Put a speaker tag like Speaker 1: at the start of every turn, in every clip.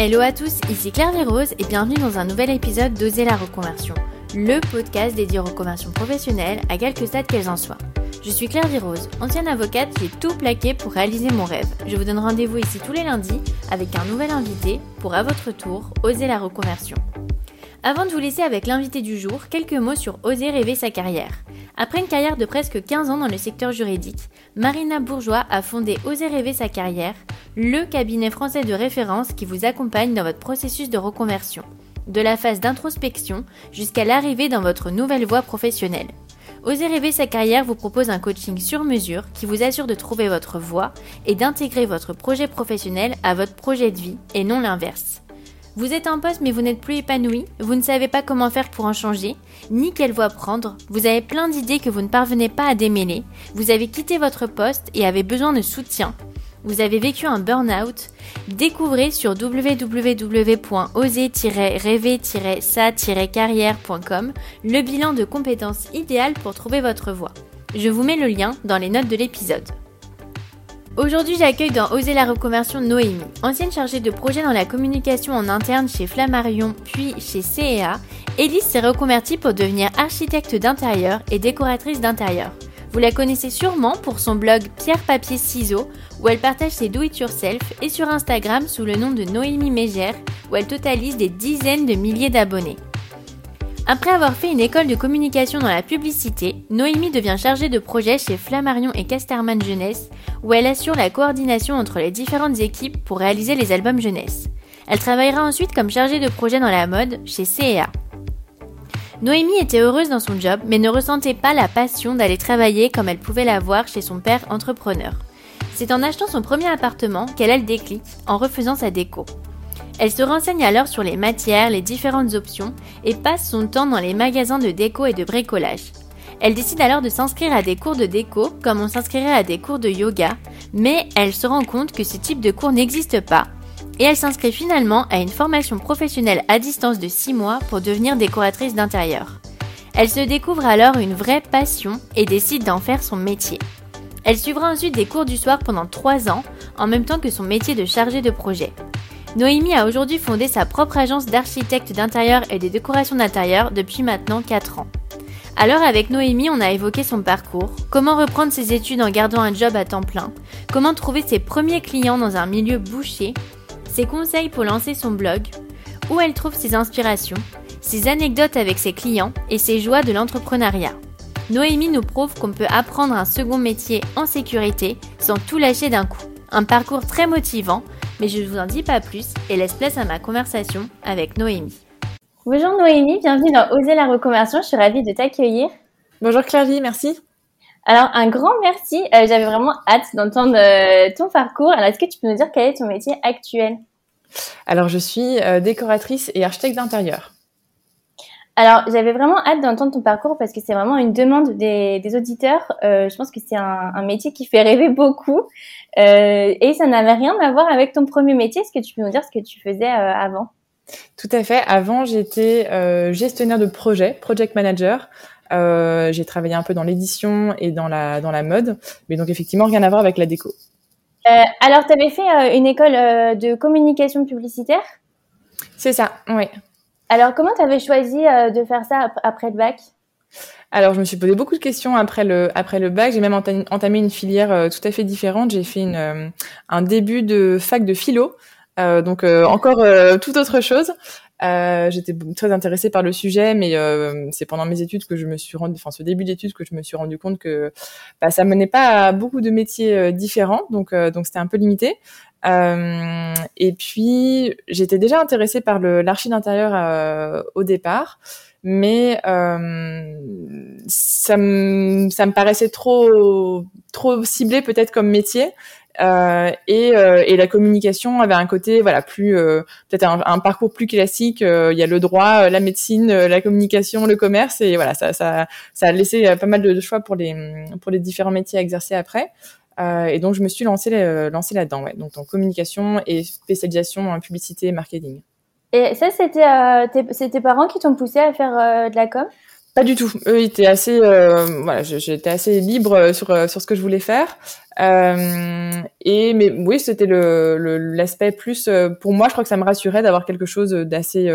Speaker 1: Hello à tous, ici Claire Virose et bienvenue dans un nouvel épisode d'Oser la reconversion, le podcast dédié aux reconversions professionnelles à quelque stade qu'elles en soient. Je suis Claire Virose, ancienne avocate qui est tout plaqué pour réaliser mon rêve. Je vous donne rendez-vous ici tous les lundis avec un nouvel invité pour à votre tour oser la reconversion. Avant de vous laisser avec l'invité du jour, quelques mots sur oser rêver sa carrière. Après une carrière de presque 15 ans dans le secteur juridique, Marina Bourgeois a fondé Oser rêver sa carrière, le cabinet français de référence qui vous accompagne dans votre processus de reconversion, de la phase d'introspection jusqu'à l'arrivée dans votre nouvelle voie professionnelle. Oser rêver sa carrière vous propose un coaching sur mesure qui vous assure de trouver votre voie et d'intégrer votre projet professionnel à votre projet de vie et non l'inverse. Vous êtes en poste mais vous n'êtes plus épanoui, vous ne savez pas comment faire pour en changer, ni quelle voie prendre, vous avez plein d'idées que vous ne parvenez pas à démêler, vous avez quitté votre poste et avez besoin de soutien, vous avez vécu un burn-out, découvrez sur www.oser-rêver-sa-carrière.com le bilan de compétences idéales pour trouver votre voie. Je vous mets le lien dans les notes de l'épisode. Aujourd'hui, j'accueille dans Oser la reconversion Noémie, ancienne chargée de projet dans la communication en interne chez Flammarion puis chez CEA. Elise s'est reconvertie pour devenir architecte d'intérieur et décoratrice d'intérieur. Vous la connaissez sûrement pour son blog Pierre Papier Ciseaux où elle partage ses do-it-yourself et sur Instagram sous le nom de Noémie Mégère où elle totalise des dizaines de milliers d'abonnés. Après avoir fait une école de communication dans la publicité, Noémie devient chargée de projet chez Flammarion et Casterman Jeunesse, où elle assure la coordination entre les différentes équipes pour réaliser les albums jeunesse. Elle travaillera ensuite comme chargée de projet dans la mode chez CEA. Noémie était heureuse dans son job, mais ne ressentait pas la passion d'aller travailler comme elle pouvait l'avoir chez son père entrepreneur. C'est en achetant son premier appartement qu'elle a le déclic, en refaisant sa déco. Elle se renseigne alors sur les matières, les différentes options et passe son temps dans les magasins de déco et de bricolage. Elle décide alors de s'inscrire à des cours de déco comme on s'inscrirait à des cours de yoga, mais elle se rend compte que ce type de cours n'existe pas et elle s'inscrit finalement à une formation professionnelle à distance de 6 mois pour devenir décoratrice d'intérieur. Elle se découvre alors une vraie passion et décide d'en faire son métier. Elle suivra ensuite des cours du soir pendant 3 ans, en même temps que son métier de chargée de projet. Noémie a aujourd'hui fondé sa propre agence d'architecte d'intérieur et de décoration d'intérieur depuis maintenant 4 ans. Alors avec Noémie, on a évoqué son parcours, comment reprendre ses études en gardant un job à temps plein, comment trouver ses premiers clients dans un milieu bouché, ses conseils pour lancer son blog, où elle trouve ses inspirations, ses anecdotes avec ses clients et ses joies de l'entrepreneuriat. Noémie nous prouve qu'on peut apprendre un second métier en sécurité sans tout lâcher d'un coup. Un parcours très motivant mais je ne vous en dis pas plus et laisse place à ma conversation avec Noémie. Bonjour Noémie, bienvenue dans Oser la reconversion, je suis ravie de t'accueillir.
Speaker 2: Bonjour Claire-Vie, merci.
Speaker 1: Alors un grand merci, euh, j'avais vraiment hâte d'entendre euh, ton parcours. Alors est-ce que tu peux nous dire quel est ton métier actuel?
Speaker 2: Alors je suis euh, décoratrice et architecte d'intérieur.
Speaker 1: Alors, j'avais vraiment hâte d'entendre ton parcours parce que c'est vraiment une demande des, auditeurs. je pense que c'est un, un, métier qui fait rêver beaucoup. Euh, et ça n'avait rien à voir avec ton premier métier. Est-ce que tu peux nous dire ce que tu faisais euh, avant?
Speaker 2: Tout à fait. Avant, j'étais euh, gestionnaire de projet, project manager. j'ai travaillé un peu dans l'édition et dans la dans la mode, mais donc effectivement rien à voir avec la déco.
Speaker 1: alors, tu avais fait une école de communication publicitaire?
Speaker 2: C'est ça, oui.
Speaker 1: Alors, comment tu avais choisi de faire ça après le bac?
Speaker 2: Alors, je me suis posé beaucoup de questions après le après le bac. J'ai même entamé une filière euh, tout à fait différente. J'ai fait euh, un début de fac de philo, euh, donc encore tout autre chose. J'étais très intéressée par le sujet, mais c'est pendant mes études que je me suis rendu, enfin ce début d'études que je me suis rendu compte que bah, ça menait pas à beaucoup de métiers différents, donc donc c'était un peu limité. Et puis j'étais déjà intéressée par l'archi d'intérieur au départ mais euh, ça, me, ça me paraissait trop trop ciblé peut-être comme métier. Euh, et, euh, et, la communication avait un côté voilà plus euh, peut-être un, parcours plus classique. Euh, il y a le droit la médecine la communication le commerce. Et voilà ça ça ça a laissé pas mal de, choix pour les pour les différents métiers à exercer après et donc je me suis lancée lancée là-dedans ouais donc en communication et spécialisation en publicité et marketing
Speaker 1: et ça, c'était euh, tes, parents qui t'ont poussé à faire euh, de la com?
Speaker 2: Pas du tout. Eux étaient assez, euh, voilà, j'étais assez libre euh, sur euh, sur ce que je voulais faire. Euh, et mais oui, c'était le l'aspect plus pour moi. Je crois que ça me rassurait d'avoir quelque chose d'assez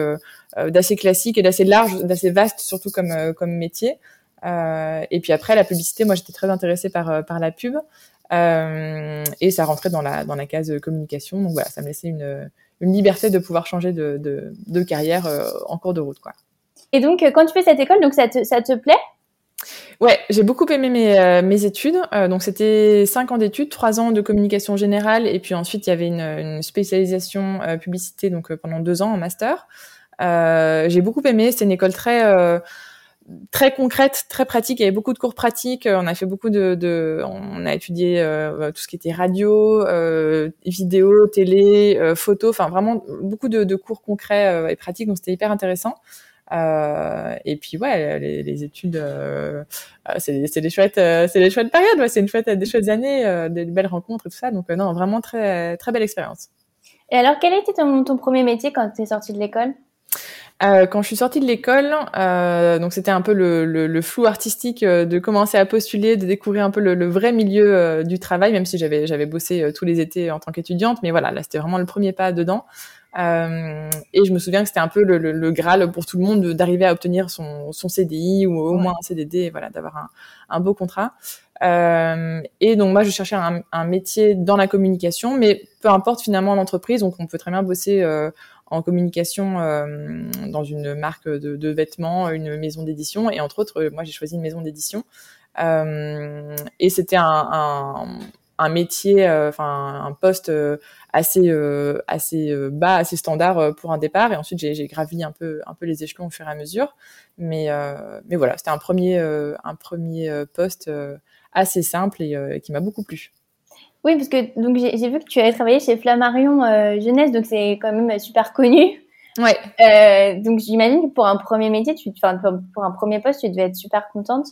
Speaker 2: d'assez classique et d'assez large, d'assez vaste, surtout comme comme métier. et puis après la publicité, moi j'étais très intéressée par par la pub et ça rentrait dans la dans la case communication. Donc voilà, ça me laissait une une liberté de pouvoir changer de de, de carrière en cours de route, quoi.
Speaker 1: Et donc, euh, quand tu fais cette école, donc ça te, ça te plaît?
Speaker 2: Ouais, j'ai beaucoup aimé mes, euh, mes études. Euh, donc c'était cinq ans d'études, trois ans de communication générale, et puis ensuite il y avait une, une spécialisation publicité, donc pendant deux ans en master. j'ai beaucoup aimé. C'est une école très très concrète, très pratique. Il y avait beaucoup de cours pratiques. On a fait beaucoup de, de on a étudié tout ce qui était radio, vidéo, télé, photo. Enfin vraiment beaucoup de, de cours concrets et pratiques. Donc c'était hyper intéressant. Euh, et puis ouais, les, les études, euh, euh c'est des chouettes, euh, c'est des chouettes périodes. Ouais, c'est une chouette, des chouettes années, euh, des belles rencontres et tout ça. Donc non, vraiment très très belle expérience.
Speaker 1: Et alors, quel était ton, ton premier métier quand tu es sortie de l'école?
Speaker 2: Euh, quand je suis sortie de l'école, euh, donc c'était un peu le, le, le, flou artistique de commencer à postuler, de découvrir un peu le, le vrai milieu du travail, même si j'avais j'avais bossé tous les étés en tant qu'étudiante, mais voilà, là c'était vraiment le premier pas dedans. Euh, et je me souviens que c'était un peu le, le, le, graal pour tout le monde d'arriver à obtenir son, son, CDI ou au moins un CDD, voilà, d'avoir un, un, beau contrat. Euh, et donc moi, je cherchais un, un, métier dans la communication, mais peu importe finalement l'entreprise. Donc on peut très bien bosser euh, en communication euh, dans une marque de, vêtements, une maison d'édition. Et entre autres, moi j'ai choisi une maison d'édition. Euh, et c'était un, métier, euh, enfin un poste assez assez bas, assez standard pour un départ. Et ensuite j'ai gravi un peu un peu les échelons au fur et à mesure. Mais mais voilà, c'était un premier un premier poste assez simple et qui m'a beaucoup plu.
Speaker 1: Oui, parce que donc j'ai vu que tu avais travaillé chez Flammarion Jeunesse, donc c'est quand même super connu.
Speaker 2: Ouais.
Speaker 1: Euh, donc j'imagine que pour un premier métier, tu, enfin pour un premier poste, tu devais être super contente.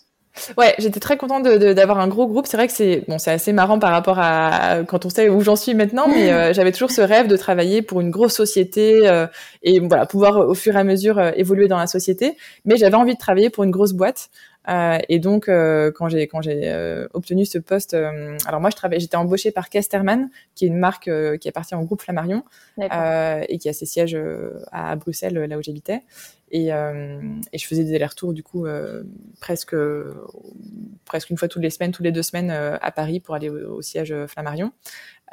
Speaker 2: Ouais, j'étais très contente d'avoir un gros groupe. C'est vrai que c'est bon, c'est assez marrant par rapport à quand on sait où j'en suis maintenant, mais euh, j'avais toujours ce rêve de travailler pour une grosse société euh, et voilà pouvoir au fur et à mesure euh, évoluer dans la société. Mais j'avais envie de travailler pour une grosse boîte. Euh, et donc, euh, quand j'ai quand j'ai euh, obtenu ce poste, alors moi je travaillais, j'étais embauchée par Casterman, qui est une marque qui appartient au groupe Flammarion et qui a ses sièges à Bruxelles, là où j'habitais. Et, et, je faisais des allers-retours du coup presque presque une fois toutes les semaines, toutes les deux semaines à Paris pour aller au, siège Flammarion.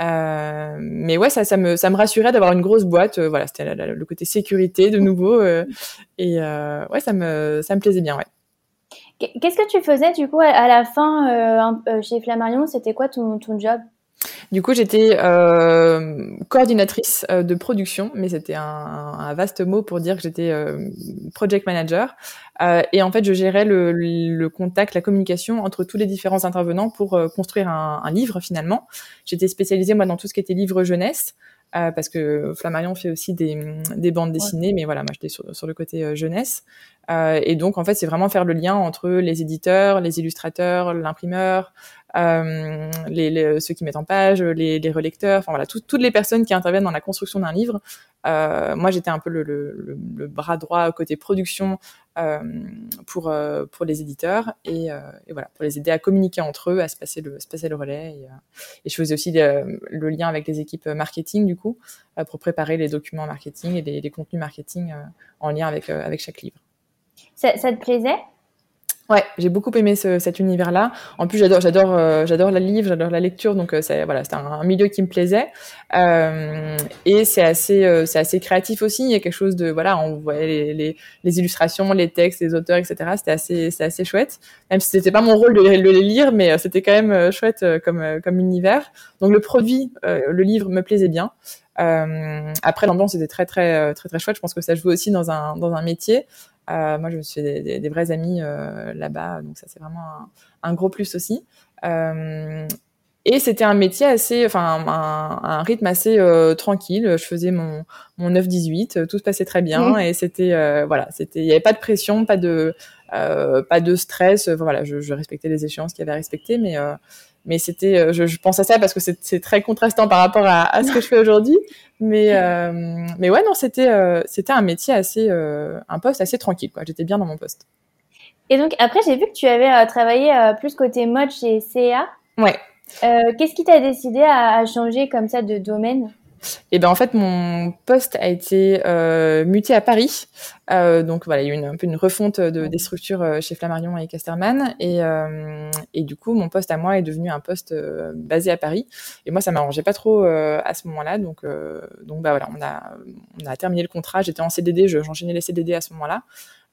Speaker 2: Euh, mais ouais, ça, ça me, ça me rassurait d'avoir une grosse boîte. voilà, c'était le côté sécurité de nouveau. et ouais, ça me, ça me plaisait bien. Ouais.
Speaker 1: Qu'est-ce que tu faisais du coup à la fin euh, euh, chez Flammarion? C'était quoi ton, ton job?
Speaker 2: Du coup, j'étais euh, coordinatrice euh, de production, mais c'était un, un, vaste mot pour dire que j'étais euh, project manager. Euh, et en fait, je gérais le, le, contact, la communication entre tous les différents intervenants pour construire un, un, livre finalement. J'étais spécialisée moi dans tout ce qui était livre jeunesse. Euh, parce que Flammarion fait aussi des, des bandes dessinées, mais voilà, moi j'étais sur, sur, le côté euh, jeunesse. Euh, et donc en fait, c'est vraiment faire le lien entre les éditeurs, les illustrateurs, l'imprimeur, euh, les, ceux qui mettent en page, les, relecteurs, enfin voilà, toutes les personnes qui interviennent dans la construction d'un livre. Euh, moi, j'étais un peu le, bras droit côté production euh, pour pour les éditeurs et, voilà, pour les aider à communiquer entre eux, à se passer le, relais. Et, je faisais aussi le, lien avec les équipes marketing du coup pour préparer les documents marketing et les, contenus marketing en lien avec avec chaque livre.
Speaker 1: Ça te plaisait?
Speaker 2: Ouais, j'ai beaucoup aimé ce, cet univers-là. En plus, j'adore, j'adore, euh, j'adore la livre, j'adore la lecture, donc euh, c'est voilà, c'était un, milieu qui me plaisait. Euh, et c'est assez, euh, c'est assez créatif aussi. Il y a quelque chose de voilà, on voyait les, les, les illustrations, les textes, les auteurs, etc. C'était assez, c'est assez chouette. Même si c'était pas mon rôle de, de les lire, mais c'était quand même chouette comme comme univers. Donc le produit, le livre me plaisait bien. Euh, après, l'ambiance était très, très, très, très chouette. Je pense que ça joue aussi dans un, dans un métier. Euh, moi, je me suis fait des, des, vrais amis euh, là-bas, donc ça c'est vraiment un, un, gros plus aussi. Euh, et c'était un métier assez, enfin un, un rythme assez euh, tranquille. Je faisais mon mon 9-18, tout se passait très bien mmh. et c'était euh, voilà, c'était il y avait pas de pression, pas de euh, pas de stress. voilà, je, je, respectais les échéances qu'il y avait à respecter, mais mais c'était, je, je, pense à ça parce que c'est très contrastant par rapport à, à ce que je fais aujourd'hui. Mais euh, mais ouais non c'était euh, c'était un métier assez euh, un poste assez tranquille quoi. J'étais bien dans mon poste.
Speaker 1: Et donc après, j'ai vu que tu avais travaillé plus côté mode chez CA.
Speaker 2: Ouais.
Speaker 1: Qu'est-ce qui t'a décidé à, changer comme ça de domaine?
Speaker 2: Et ben en fait mon poste a été euh, muté à Paris, euh, donc voilà il y a eu une, un peu une refonte de, des structures euh, chez Flammarion et Casterman. Et, euh, et du coup mon poste à moi est devenu un poste basé à Paris. Et moi ça m'arrangeait pas trop à ce moment-là. Donc donc bah voilà on a on a terminé le contrat. J'étais en CDD j'enchaînais les CDD à ce moment-là.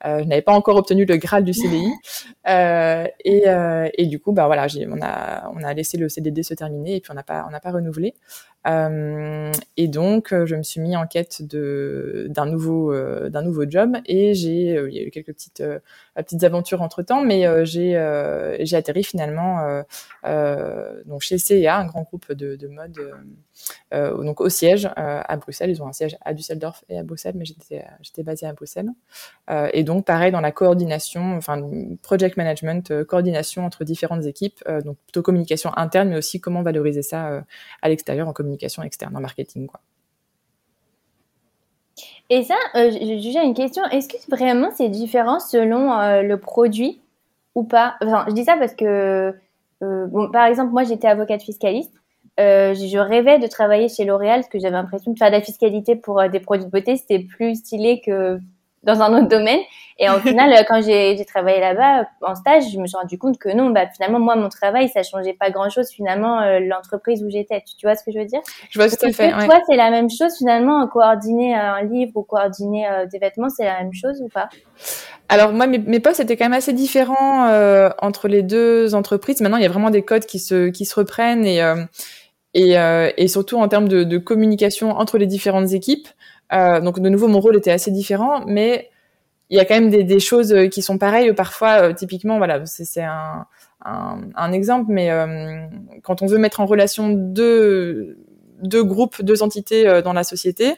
Speaker 2: Euh, je n'avais pas encore obtenu le Graal du CDI. Euh, et, euh, et, du coup, bah voilà, on a, on a laissé le CDD se terminer et puis on n'a pas, on n'a pas renouvelé. Euh, et donc, euh, je me suis mis en quête d'un nouveau, euh, d'un nouveau job et j'ai, il y a eu quelques petites, petites aventures entre temps, mais j'ai, j'ai atterri finalement donc chez CEA, un grand groupe de, de mode, donc au siège à Bruxelles. Ils ont un siège à Düsseldorf et à Bruxelles, mais j'étais, j'étais basée à Bruxelles. et donc, pareil dans la coordination, enfin project management, coordination entre différentes équipes, donc plutôt communication interne, mais aussi comment valoriser ça à l'extérieur en communication externe, en marketing. Quoi.
Speaker 1: Et ça, euh, j'ai une question. Est-ce que vraiment c'est différent selon euh, le produit ou pas? Enfin, Je dis ça parce que, euh, bon, par exemple, moi j'étais avocate fiscaliste. je rêvais de travailler chez L'Oréal parce que j'avais l'impression de faire de la fiscalité pour des produits de beauté. C'était plus stylé que dans un autre domaine. Et au final, quand j'ai travaillé là-bas en stage, je me suis rendu compte que non, bah finalement moi mon travail ça changeait pas grand-chose finalement euh, l'entreprise où j'étais. Tu, vois ce que je veux dire?
Speaker 2: Je vois tout à fait.
Speaker 1: Toi, c'est la même chose finalement coordonner un livre ou coordonner euh, des vêtements, c'est la même chose ou pas?
Speaker 2: Alors moi, mes, mes, postes étaient quand même assez différents euh, entre les deux entreprises. Maintenant, il y a vraiment des codes qui se qui se reprennent et et, et surtout en termes de, de communication entre les différentes équipes. Euh, donc de nouveau, mon rôle était assez différent, mais il y a quand même des, des choses euh, qui sont pareilles. Parfois, euh, typiquement, voilà, c'est un, un, un, exemple, mais euh, quand on veut mettre en relation deux, deux groupes, deux entités dans la société,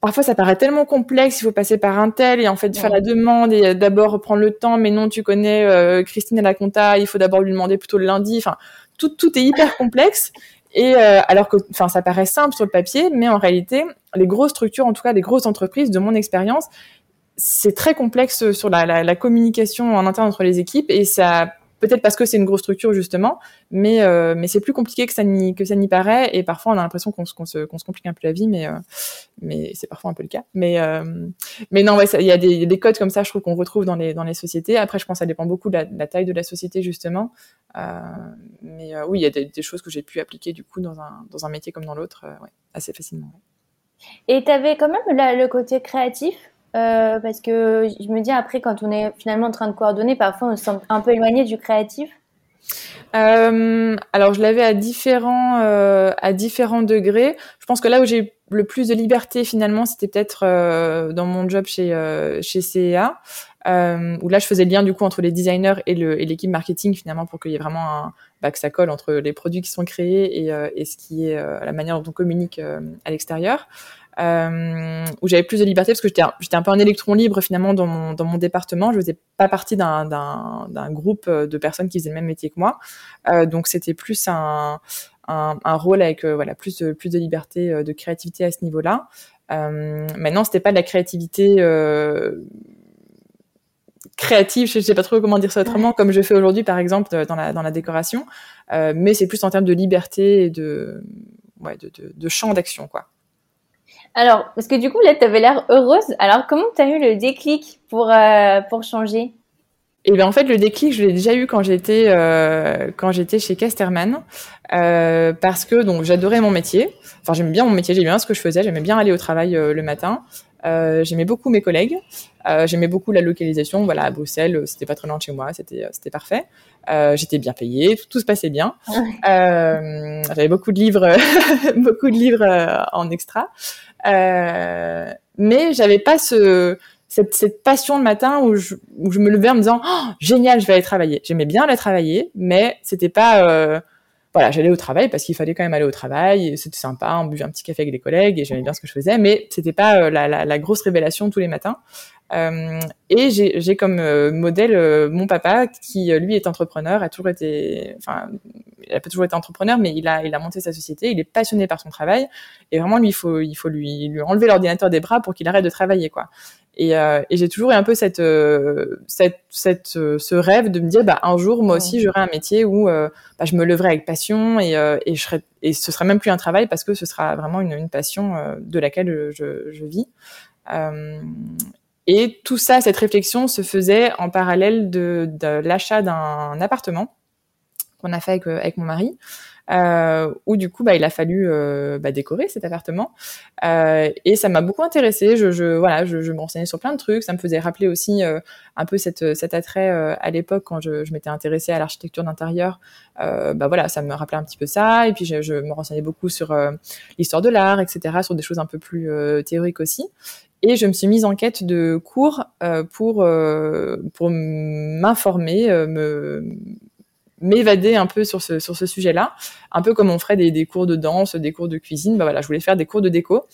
Speaker 2: parfois ça paraît tellement complexe, il faut passer par un tel et en fait faire la demande et d'abord prendre le temps, mais non, tu connais euh, Christine à la compta, il faut d'abord lui demander plutôt le lundi. Enfin, tout, tout est hyper complexe. Et euh, alors que, enfin, ça paraît simple sur le papier, mais en réalité, les grosses structures, en tout cas les grosses entreprises, de mon expérience, c'est très complexe sur la, la, la, communication en interne entre les équipes et ça peut-être parce que c'est une grosse structure justement, mais euh, mais c'est plus compliqué que ça n'y que ça n'y paraît et parfois on a l'impression qu'on qu'on se qu'on se complique un peu la vie, mais euh, mais c'est parfois un peu le cas. Mais euh, mais non, ouais, il y a des, des codes comme ça, je trouve qu'on retrouve dans les dans les sociétés. Après, je pense que ça dépend beaucoup de la, taille de la société justement, euh, mais euh, oui, il y a des, choses que j'ai pu appliquer du coup dans un dans un métier comme dans l'autre, ouais, assez facilement.
Speaker 1: Et tu avais quand même le côté créatif? Euh, parce que je me dis après, quand on est finalement en train de coordonner, parfois on se sent un peu éloigné du créatif.
Speaker 2: Euh, alors je l'avais à différents euh, à différents degrés. Je pense que là où j'ai le plus de liberté finalement, c'était peut-être dans mon job chez chez CEA, où là je faisais le lien du coup entre les designers et le l'équipe marketing finalement pour qu'il y ait vraiment un bah, que ça colle entre les produits qui sont créés et, et ce qui est la manière dont on communique à l'extérieur où j'avais plus de liberté parce que j'étais j'étais un peu un électron libre finalement dans mon dans mon département. Je faisais pas partie d'un d'un d'un groupe de personnes qui faisaient le même métier que moi, euh, donc c'était plus un un, un rôle avec euh, voilà plus de plus de liberté, euh, de créativité à ce niveau-là. Euh, maintenant, c'était pas de la créativité créative, je sais pas trop comment dire ça autrement, comme je fais aujourd'hui par exemple dans la dans la décoration, mais c'est plus en termes de liberté et de ouais de, de, de champ d'action quoi.
Speaker 1: Alors, parce que du coup, là, tu avais l'air heureuse. Alors, comment tu as eu le déclic pour, euh, changer?
Speaker 2: Et bien en fait le déclic je l'ai déjà eu quand j'étais euh, chez Casterman euh, parce que donc j'adorais mon métier. Enfin j'aimais bien mon métier j'aimais bien ce que je faisais j'aimais bien aller au travail le matin euh, j'aimais beaucoup mes collègues. Euh, j'aimais beaucoup la localisation. Voilà à Bruxelles c'était pas très loin de chez moi. C'était c'était parfait. J'étais bien payée. Tout, tout, se passait bien. J'avais beaucoup de livres beaucoup de livres en extra. Euh, mais j'avais pas ce cette, cette, passion le matin où je, où je me levais en me disant oh, génial, je vais aller travailler. J'aimais bien aller travailler, mais c'était pas euh, voilà, j'allais au travail parce qu'il fallait quand même aller au travail. C'était sympa, on buvait un petit café avec les collègues et j'aimais bien ce que je faisais, mais c'était pas euh, la, grosse révélation tous les matins. Euh, et j'ai comme euh, modèle mon papa qui lui est entrepreneur, a toujours été, enfin, il a pas toujours été entrepreneur, mais il a il a monté sa société, il est passionné par son travail et vraiment lui il faut il faut lui lui enlever l'ordinateur des bras pour qu'il arrête de travailler quoi. Et, et j'ai toujours eu un peu cette, cette, cette ce rêve de me dire, bah, un jour, moi aussi, j'aurai un métier où bah, je me leverai avec passion et, et, je serai, et ce sera même plus un travail parce que ce sera vraiment une, une passion de laquelle je, je vis. Et tout ça, cette réflexion se faisait en parallèle de, de l'achat d'un appartement qu'on a fait avec, euh, avec mon mari. Euh, où du coup bah, il a fallu euh, bah, décorer cet appartement. Euh, et ça m'a beaucoup intéressée. Je, je voilà je, je me renseignais sur plein de trucs. Ça me faisait rappeler aussi euh, un peu cette, cet attrait euh, à l'époque quand je, je m'étais intéressée à l'architecture d'intérieur. Bah voilà ça me rappelait un petit peu ça. Et puis je, je me renseignais beaucoup sur l'histoire de l'art etc sur des choses un peu plus théoriques aussi. Et je me suis mise en quête de cours euh, pour euh, pour m'informer, euh, me m'évader un peu sur ce sur ce sujet-là, un peu comme on ferait des, des, cours de danse, des cours de cuisine. Bah voilà, je voulais faire des cours de déco,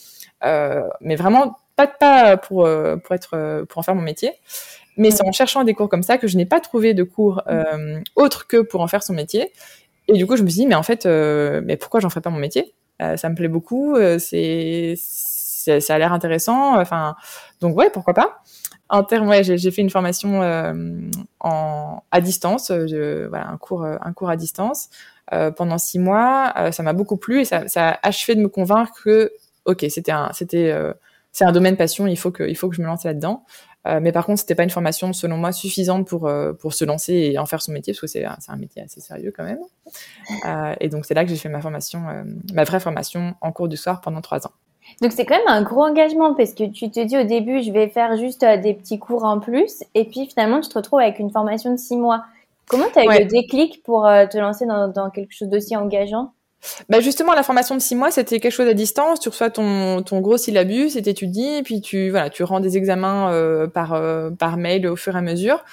Speaker 2: mais vraiment pas pas pour pour être pour en faire mon métier. Mais c'est en cherchant des cours comme ça que je n'ai pas trouvé de cours euh, autre que pour en faire son métier. Et du coup, je me suis dit, mais en fait, mais pourquoi j'en ferais pas mon métier? Ça me plaît beaucoup. c'est ça a l'air intéressant. Enfin, donc ouais, pourquoi pas. En termes, j'ai fait une formation euh, en, à distance, voilà, un cours, un cours à distance euh, pendant six mois. Euh, ça m'a beaucoup plu et ça, a achevé de me convaincre que, ok, c'était un, c'était, euh, c'est un domaine passion. Il faut que, il faut que je me lance là-dedans. Euh, mais par contre, c'était pas une formation, selon moi, suffisante pour pour se lancer et en faire son métier, parce que c'est un métier assez sérieux quand même. et donc c'est là que j'ai fait ma formation, ma vraie formation en cours du soir pendant trois ans.
Speaker 1: Donc c'est quand même un gros engagement parce que tu te dis au début je vais faire juste euh, des petits cours en plus et puis finalement tu te retrouves avec une formation de six mois. Comment tu as eu le déclic pour euh, te lancer dans, dans quelque chose d'aussi engageant?
Speaker 2: Bah justement, la formation de six mois, c'était quelque chose à distance. Tu reçois ton, ton gros syllabus, et t'étudies, puis tu voilà, tu rends des examens euh, par par mail au fur et à mesure.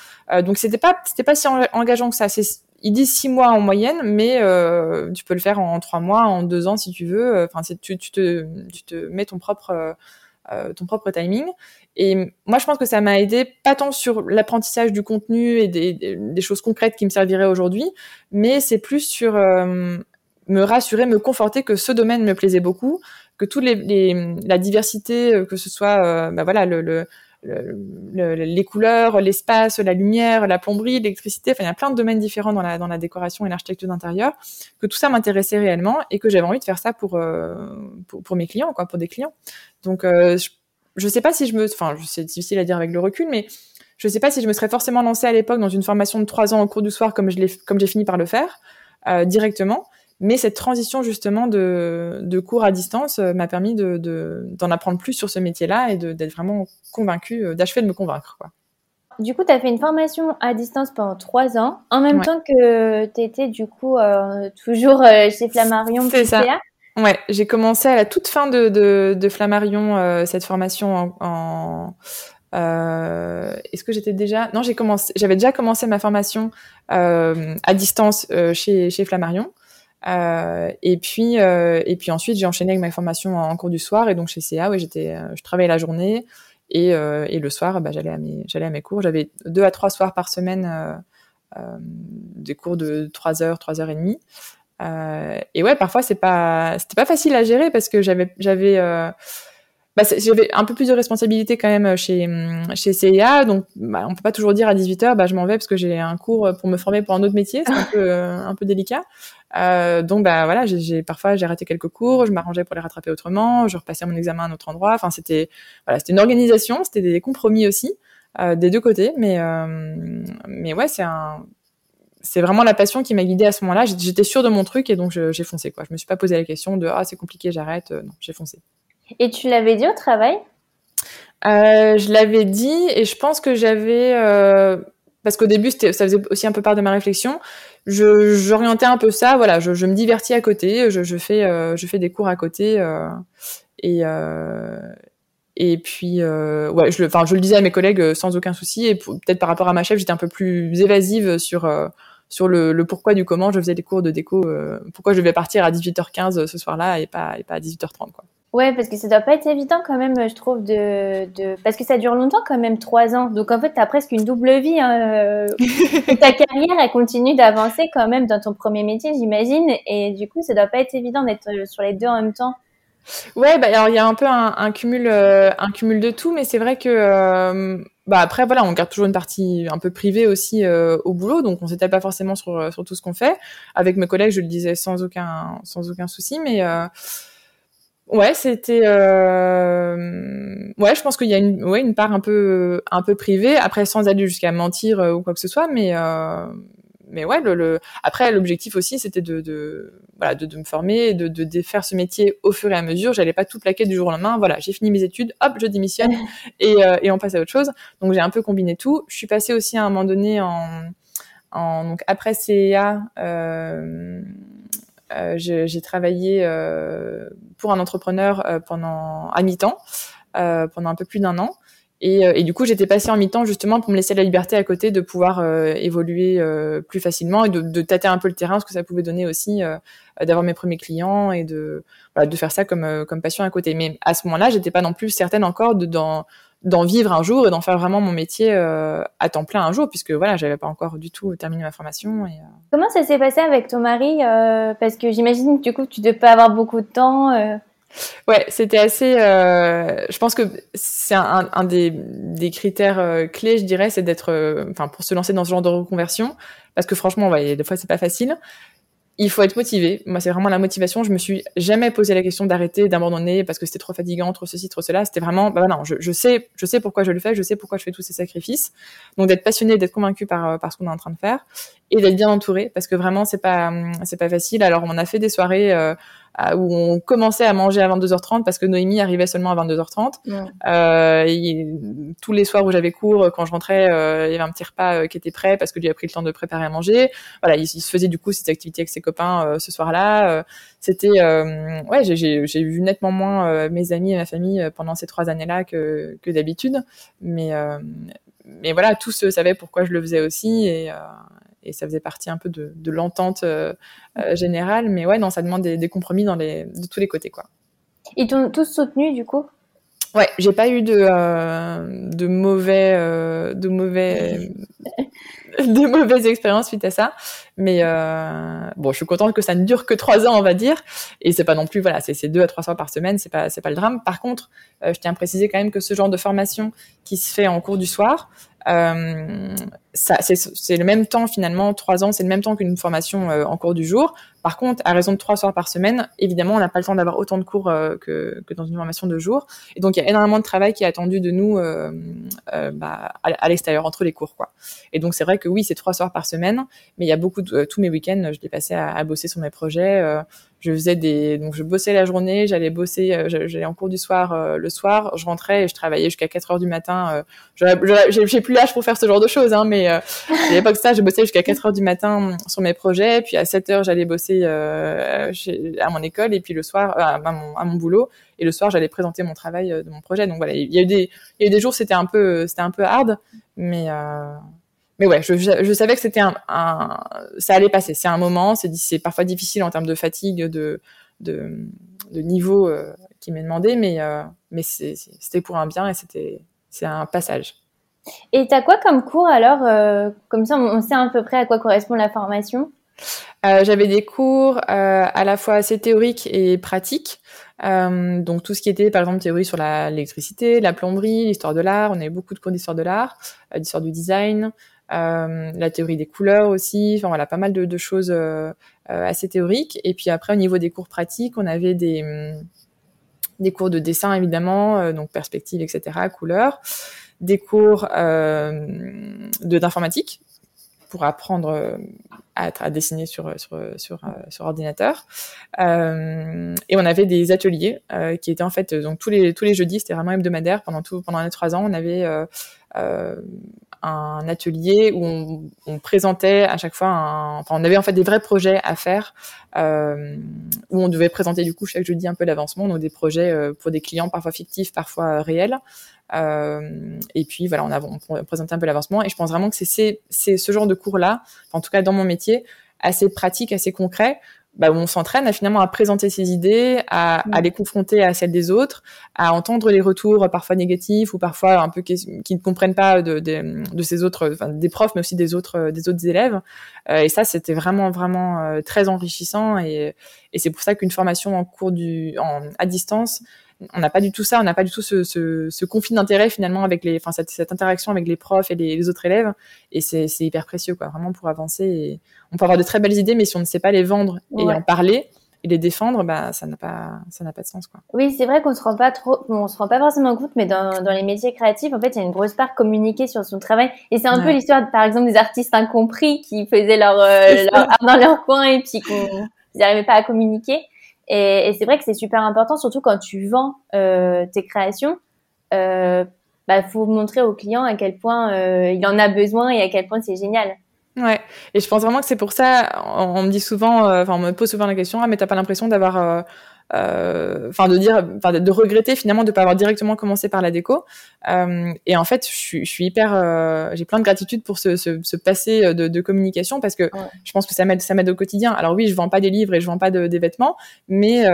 Speaker 2: donc c'était pas c'était pas si engageant que ça. C'est ils disent six mois en moyenne, mais euh, tu peux le faire en trois mois, en deux ans si tu veux. Enfin, tu, tu, te, tu te mets ton propre, euh, ton propre timing. Et moi, je pense que ça m'a aidé, pas tant sur l'apprentissage du contenu et des, des, choses concrètes qui me serviraient aujourd'hui, mais c'est plus sur euh, me rassurer, me conforter que ce domaine me plaisait beaucoup, que toute les, les, la diversité, euh, que ce soit, euh, bah voilà, le, le le, les couleurs, l'espace, la lumière, la plomberie, l'électricité. Enfin, il y a plein de domaines différents dans la, dans la décoration et l'architecture d'intérieur. Que tout ça m'intéressait réellement et que j'avais envie de faire ça pour, euh, pour, pour, mes clients, quoi, pour des clients. Donc, euh, je, je sais pas si je me, enfin, c'est difficile à dire avec le recul, mais je sais pas si je me serais forcément lancée à l'époque dans une formation de trois ans au cours du soir comme je l'ai, comme j'ai fini par le faire euh, directement. Mais cette transition justement de, de cours à distance euh, m'a permis de, d'en apprendre plus sur ce métier-là et d'être vraiment convaincue, euh, d'achever de me convaincre. Quoi.
Speaker 1: Du coup, tu as fait une formation à distance pendant trois ans, en même temps que tu étais du coup euh, toujours chez Flammarion.
Speaker 2: C'est ça. Ouais, j'ai commencé à la toute fin de, de, de Flammarion cette formation en, euh, est-ce que j'étais déjà Non, j'ai commencé. J'avais déjà commencé ma formation euh, à distance euh, chez, chez Flammarion. Euh, et puis euh, et puis ensuite j'ai enchaîné avec ma formation en, cours du soir. Et donc chez CA ouais j'étais euh, je travaillais la journée. Et, et le soir bah, j'allais à mes j'allais à mes cours. J'avais deux à trois soirs par semaine des cours de trois heures trois heures et demie. Et ouais parfois c'est pas c'était pas facile à gérer parce que j'avais j'avais bah, j'avais un peu plus de responsabilité quand même chez chez CIA, donc bah, on peut pas toujours dire à 18h bah je m'en vais parce que j'ai un cours pour me former pour un autre métier, c'est un peu un peu délicat. Euh, donc bah voilà, j'ai parfois j'ai raté quelques cours, je m'arrangeais pour les rattraper autrement, je repassais mon examen à un autre endroit. Enfin c'était voilà, c'était une organisation, c'était des compromis aussi euh, des deux côtés, mais euh, mais ouais c'est un c'est vraiment la passion qui m'a guidée à ce moment-là. J'étais sûre de mon truc et donc j'ai foncé quoi. Je me suis pas posé la question de ah c'est compliqué j'arrête. Non j'ai foncé.
Speaker 1: Et tu l'avais dit au travail?
Speaker 2: Euh, Je l'avais dit et je pense que j'avais euh, parce qu'au début ça faisait aussi un peu part de ma réflexion je j'orientais un peu ça voilà je, je, me divertis à côté je, je fais euh, je fais des cours à côté euh, et euh, et puis euh, ouais je le enfin je le disais à mes collègues euh, sans aucun souci et peut-être par rapport à ma chef j'étais un peu plus évasive sur euh, sur le, le, pourquoi du comment je faisais des cours de déco pourquoi je devais partir à 18h15 ce soir-là et pas et pas à 18h30 quoi
Speaker 1: Ouais, parce que ça doit pas être évident quand même, je trouve, de, de... parce que ça dure longtemps quand même, trois ans. Donc en fait, tu as presque une double vie. Hein. Euh, ta carrière, elle continue d'avancer quand même dans ton premier métier, j'imagine. Et du coup, ça doit pas être évident d'être euh, sur les deux en même temps.
Speaker 2: Ouais, bah alors il y a un peu un, cumul, un cumul de tout, mais c'est vrai que bah après voilà, on garde toujours une partie un peu privée aussi au boulot, donc on s'étale pas forcément sur, sur tout ce qu'on fait. Avec mes collègues, je le disais sans aucun sans aucun souci, mais Ouais, c'était. Euh... Ouais, je pense qu'il y a une, ouais, une part un peu, un peu privée. Après, sans aller jusqu'à mentir euh, ou quoi que ce soit, mais, euh... mais ouais, le, le... après, l'objectif aussi, c'était de, de, voilà, de, de me former, de, de, de, faire ce métier au fur et à mesure. J'allais pas tout plaquer du jour au lendemain. Voilà, j'ai fini mes études, hop, je démissionne et, euh, et on passe à autre chose. Donc j'ai un peu combiné tout. Je suis passée aussi à un moment donné en, en donc après CEA. Euh euh, j'ai travaillé euh, pour un entrepreneur euh, pendant à mi-temps, pendant un peu plus d'un an. Et, et, du coup, j'étais passée en mi-temps justement pour me laisser la liberté à côté de pouvoir évoluer plus facilement et de, de, tâter un peu le terrain, ce que ça pouvait donner aussi d'avoir mes premiers clients et de, voilà, de faire ça comme, comme passion à côté. Mais à ce moment-là, j'étais pas non plus certaine encore de, dans, d'en vivre un jour et d'en faire vraiment mon métier euh, à temps plein un jour, puisque voilà, j'avais pas encore du tout terminé ma formation. Et, euh...
Speaker 1: Comment ça s'est passé avec ton mari euh, Parce que j'imagine du coup tu ne devais pas avoir beaucoup de temps. Euh.
Speaker 2: Ouais, c'était assez. je pense que c'est un, un, des, des critères clés, je dirais, c'est d'être, enfin, pour se lancer dans ce genre de reconversion, parce que franchement, ouais, des fois c'est pas facile il faut être motivé. Moi, c'est vraiment la motivation. Je me suis jamais posé la question d'arrêter, d'abandonner parce que c'était trop fatigant, trop ceci, trop cela. C'était vraiment, bah non, je, sais, je sais pourquoi je le fais, je sais pourquoi je fais tous ces sacrifices. Donc d'être passionné, d'être convaincu par, euh, ce qu'on est en train de faire et d'être bien entouré parce que vraiment c'est pas, hum, c'est pas facile. Alors on a fait des soirées. Euh, où on commençait à manger à 22h30 parce que Noémie arrivait seulement à 22h30. Euh, tous les soirs où j'avais cours, quand je rentrais, euh, il y avait un petit repas euh, qui était prêt parce que lui a pris le temps de préparer à manger. Voilà, il, se faisait du coup cette activité avec ses copains euh, ce soir-là. C'était, ouais, j'ai vu nettement moins mes amis et ma famille pendant ces trois années-là que, que d'habitude. Mais mais voilà, tous savaient pourquoi je le faisais aussi et, et ça faisait partie un peu de, de l'entente euh, euh, générale. Mais ouais, non, ça demande des, des, compromis dans les, de tous les côtés, quoi.
Speaker 1: Ils t'ont tous soutenu, du coup?
Speaker 2: Ouais, j'ai pas eu de, euh, de mauvais, euh, de mauvais, de mauvaises expériences suite à ça. Mais euh, bon, je suis contente que ça ne dure que trois ans, on va dire. Et c'est pas non plus, voilà, c'est deux à trois soirs par semaine, c'est pas, c'est pas le drame. Par contre, je tiens à préciser quand même que ce genre de formation qui se fait en cours du soir, c'est le même temps finalement, trois ans, c'est le même temps qu'une formation euh, en cours du jour. Par contre, à raison de trois soirs par semaine, évidemment, on n'a pas le temps d'avoir autant de cours euh, que, que, dans une formation de jour. Et donc, il y a énormément de travail qui est attendu de nous euh, bah, à, l'extérieur, entre les cours. quoi. Et donc, c'est vrai que oui, c'est trois soirs par semaine, mais il y a beaucoup de, tous mes week-ends, je les passais à, à, bosser sur mes projets je faisais des donc je bossais la journée j'allais bosser euh, j'allais en cours du soir euh, le soir je rentrais et je travaillais jusqu'à 4 heures du matin euh, j'ai plus l'âge pour faire ce genre de choses hein, mais euh, à l'époque ça je bossais jusqu'à 4 heures du matin sur mes projets puis à 7 heures j'allais bosser chez, à mon école et puis le soir à, mon, à mon boulot et le soir j'allais présenter mon travail de mon projet donc voilà il y a eu des jours c'était un peu c'était un peu hard mais mais ouais, je, savais que c'était un, ça allait passer. C'est un moment, c'est, parfois difficile en termes de fatigue, de, niveau euh, qui m'est demandé, mais, euh, mais c'était pour un bien et c'était, c'est un passage.
Speaker 1: Et t'as quoi comme cours alors euh, Comme ça, on sait à peu près à quoi correspond la formation?
Speaker 2: Euh, j'avais des cours euh, à la fois assez théoriques et pratiques. Donc tout ce qui était par exemple théorie sur l'électricité, la plomberie, l'histoire de l'art. On avait beaucoup de cours d'histoire de l'art, d'histoire du design, la théorie des couleurs aussi, enfin voilà, pas mal de, choses assez théoriques. Et puis après, au niveau des cours pratiques, on avait des, des cours de dessin évidemment, donc perspective, etc., couleurs, des cours de d'informatique pour apprendre à, à, dessiner sur sur sur, sur ordinateur. Euh, et on avait des ateliers euh, qui étaient en fait donc tous les tous les jeudis, c'était vraiment hebdomadaire pendant tout pendant les trois ans. On avait euh, un atelier où on, on, présentait à chaque fois, un, enfin on avait en fait des vrais projets à faire euh, où on devait présenter du coup chaque jeudi un peu l'avancement, donc des projets euh, pour des clients parfois fictifs, parfois réels. Euh, et puis voilà, on, a, on présentait un peu l'avancement. Et je pense vraiment que c'est ce genre de cours là, en tout cas dans mon métier, assez pratique, assez concret, bah, on s'entraîne à finalement à présenter ses idées, à, à, les confronter à celles des autres, à entendre les retours parfois négatifs ou parfois un peu qui, qui ne comprennent pas de, de, de ces autres, enfin, des profs, mais aussi des autres, des autres élèves. Euh, et ça, c'était vraiment, vraiment euh, très enrichissant. Et, et c'est pour ça qu'une formation en cours du, en, à distance, on n'a pas du tout ça, on n'a pas du tout ce, ce, ce conflit d'intérêt finalement avec les, enfin cette, cette, interaction avec les profs et les, les autres élèves, et c'est hyper précieux quoi, vraiment pour avancer. Et on peut avoir de très belles idées, mais si on ne sait pas les vendre et en parler et les défendre, bah ça n'a pas, ça n'a pas de sens quoi.
Speaker 1: Oui, c'est vrai qu'on se rend pas trop, on se rend pas forcément compte, mais dans, dans les métiers créatifs, en fait, il y a une grosse part communiquer sur son travail, et c'est un peu l'histoire, par exemple, des artistes incompris qui faisaient leur, euh, leur dans leur coin et puis qu'ils n'arrivaient pas à communiquer. Et, et c'est vrai que c'est super important, surtout quand tu vends euh, tes créations. Euh, bah, faut montrer au client à quel point euh, il en a besoin et à quel point c'est génial.
Speaker 2: Ouais, et je pense vraiment que c'est pour ça, on, me dit souvent, euh, enfin on me pose souvent la question, ah mais t'as pas l'impression d'avoir enfin de dire, enfin de, regretter finalement de pas avoir directement commencé par la déco. Euh, et en fait, je suis, je suis hyper, euh, j'ai plein de gratitude pour ce, ce, ce passé de, de, communication parce que ouais. je pense que ça m'aide, ça m'aide au quotidien. Alors oui, je vends pas des livres et je vends pas de, des vêtements, mais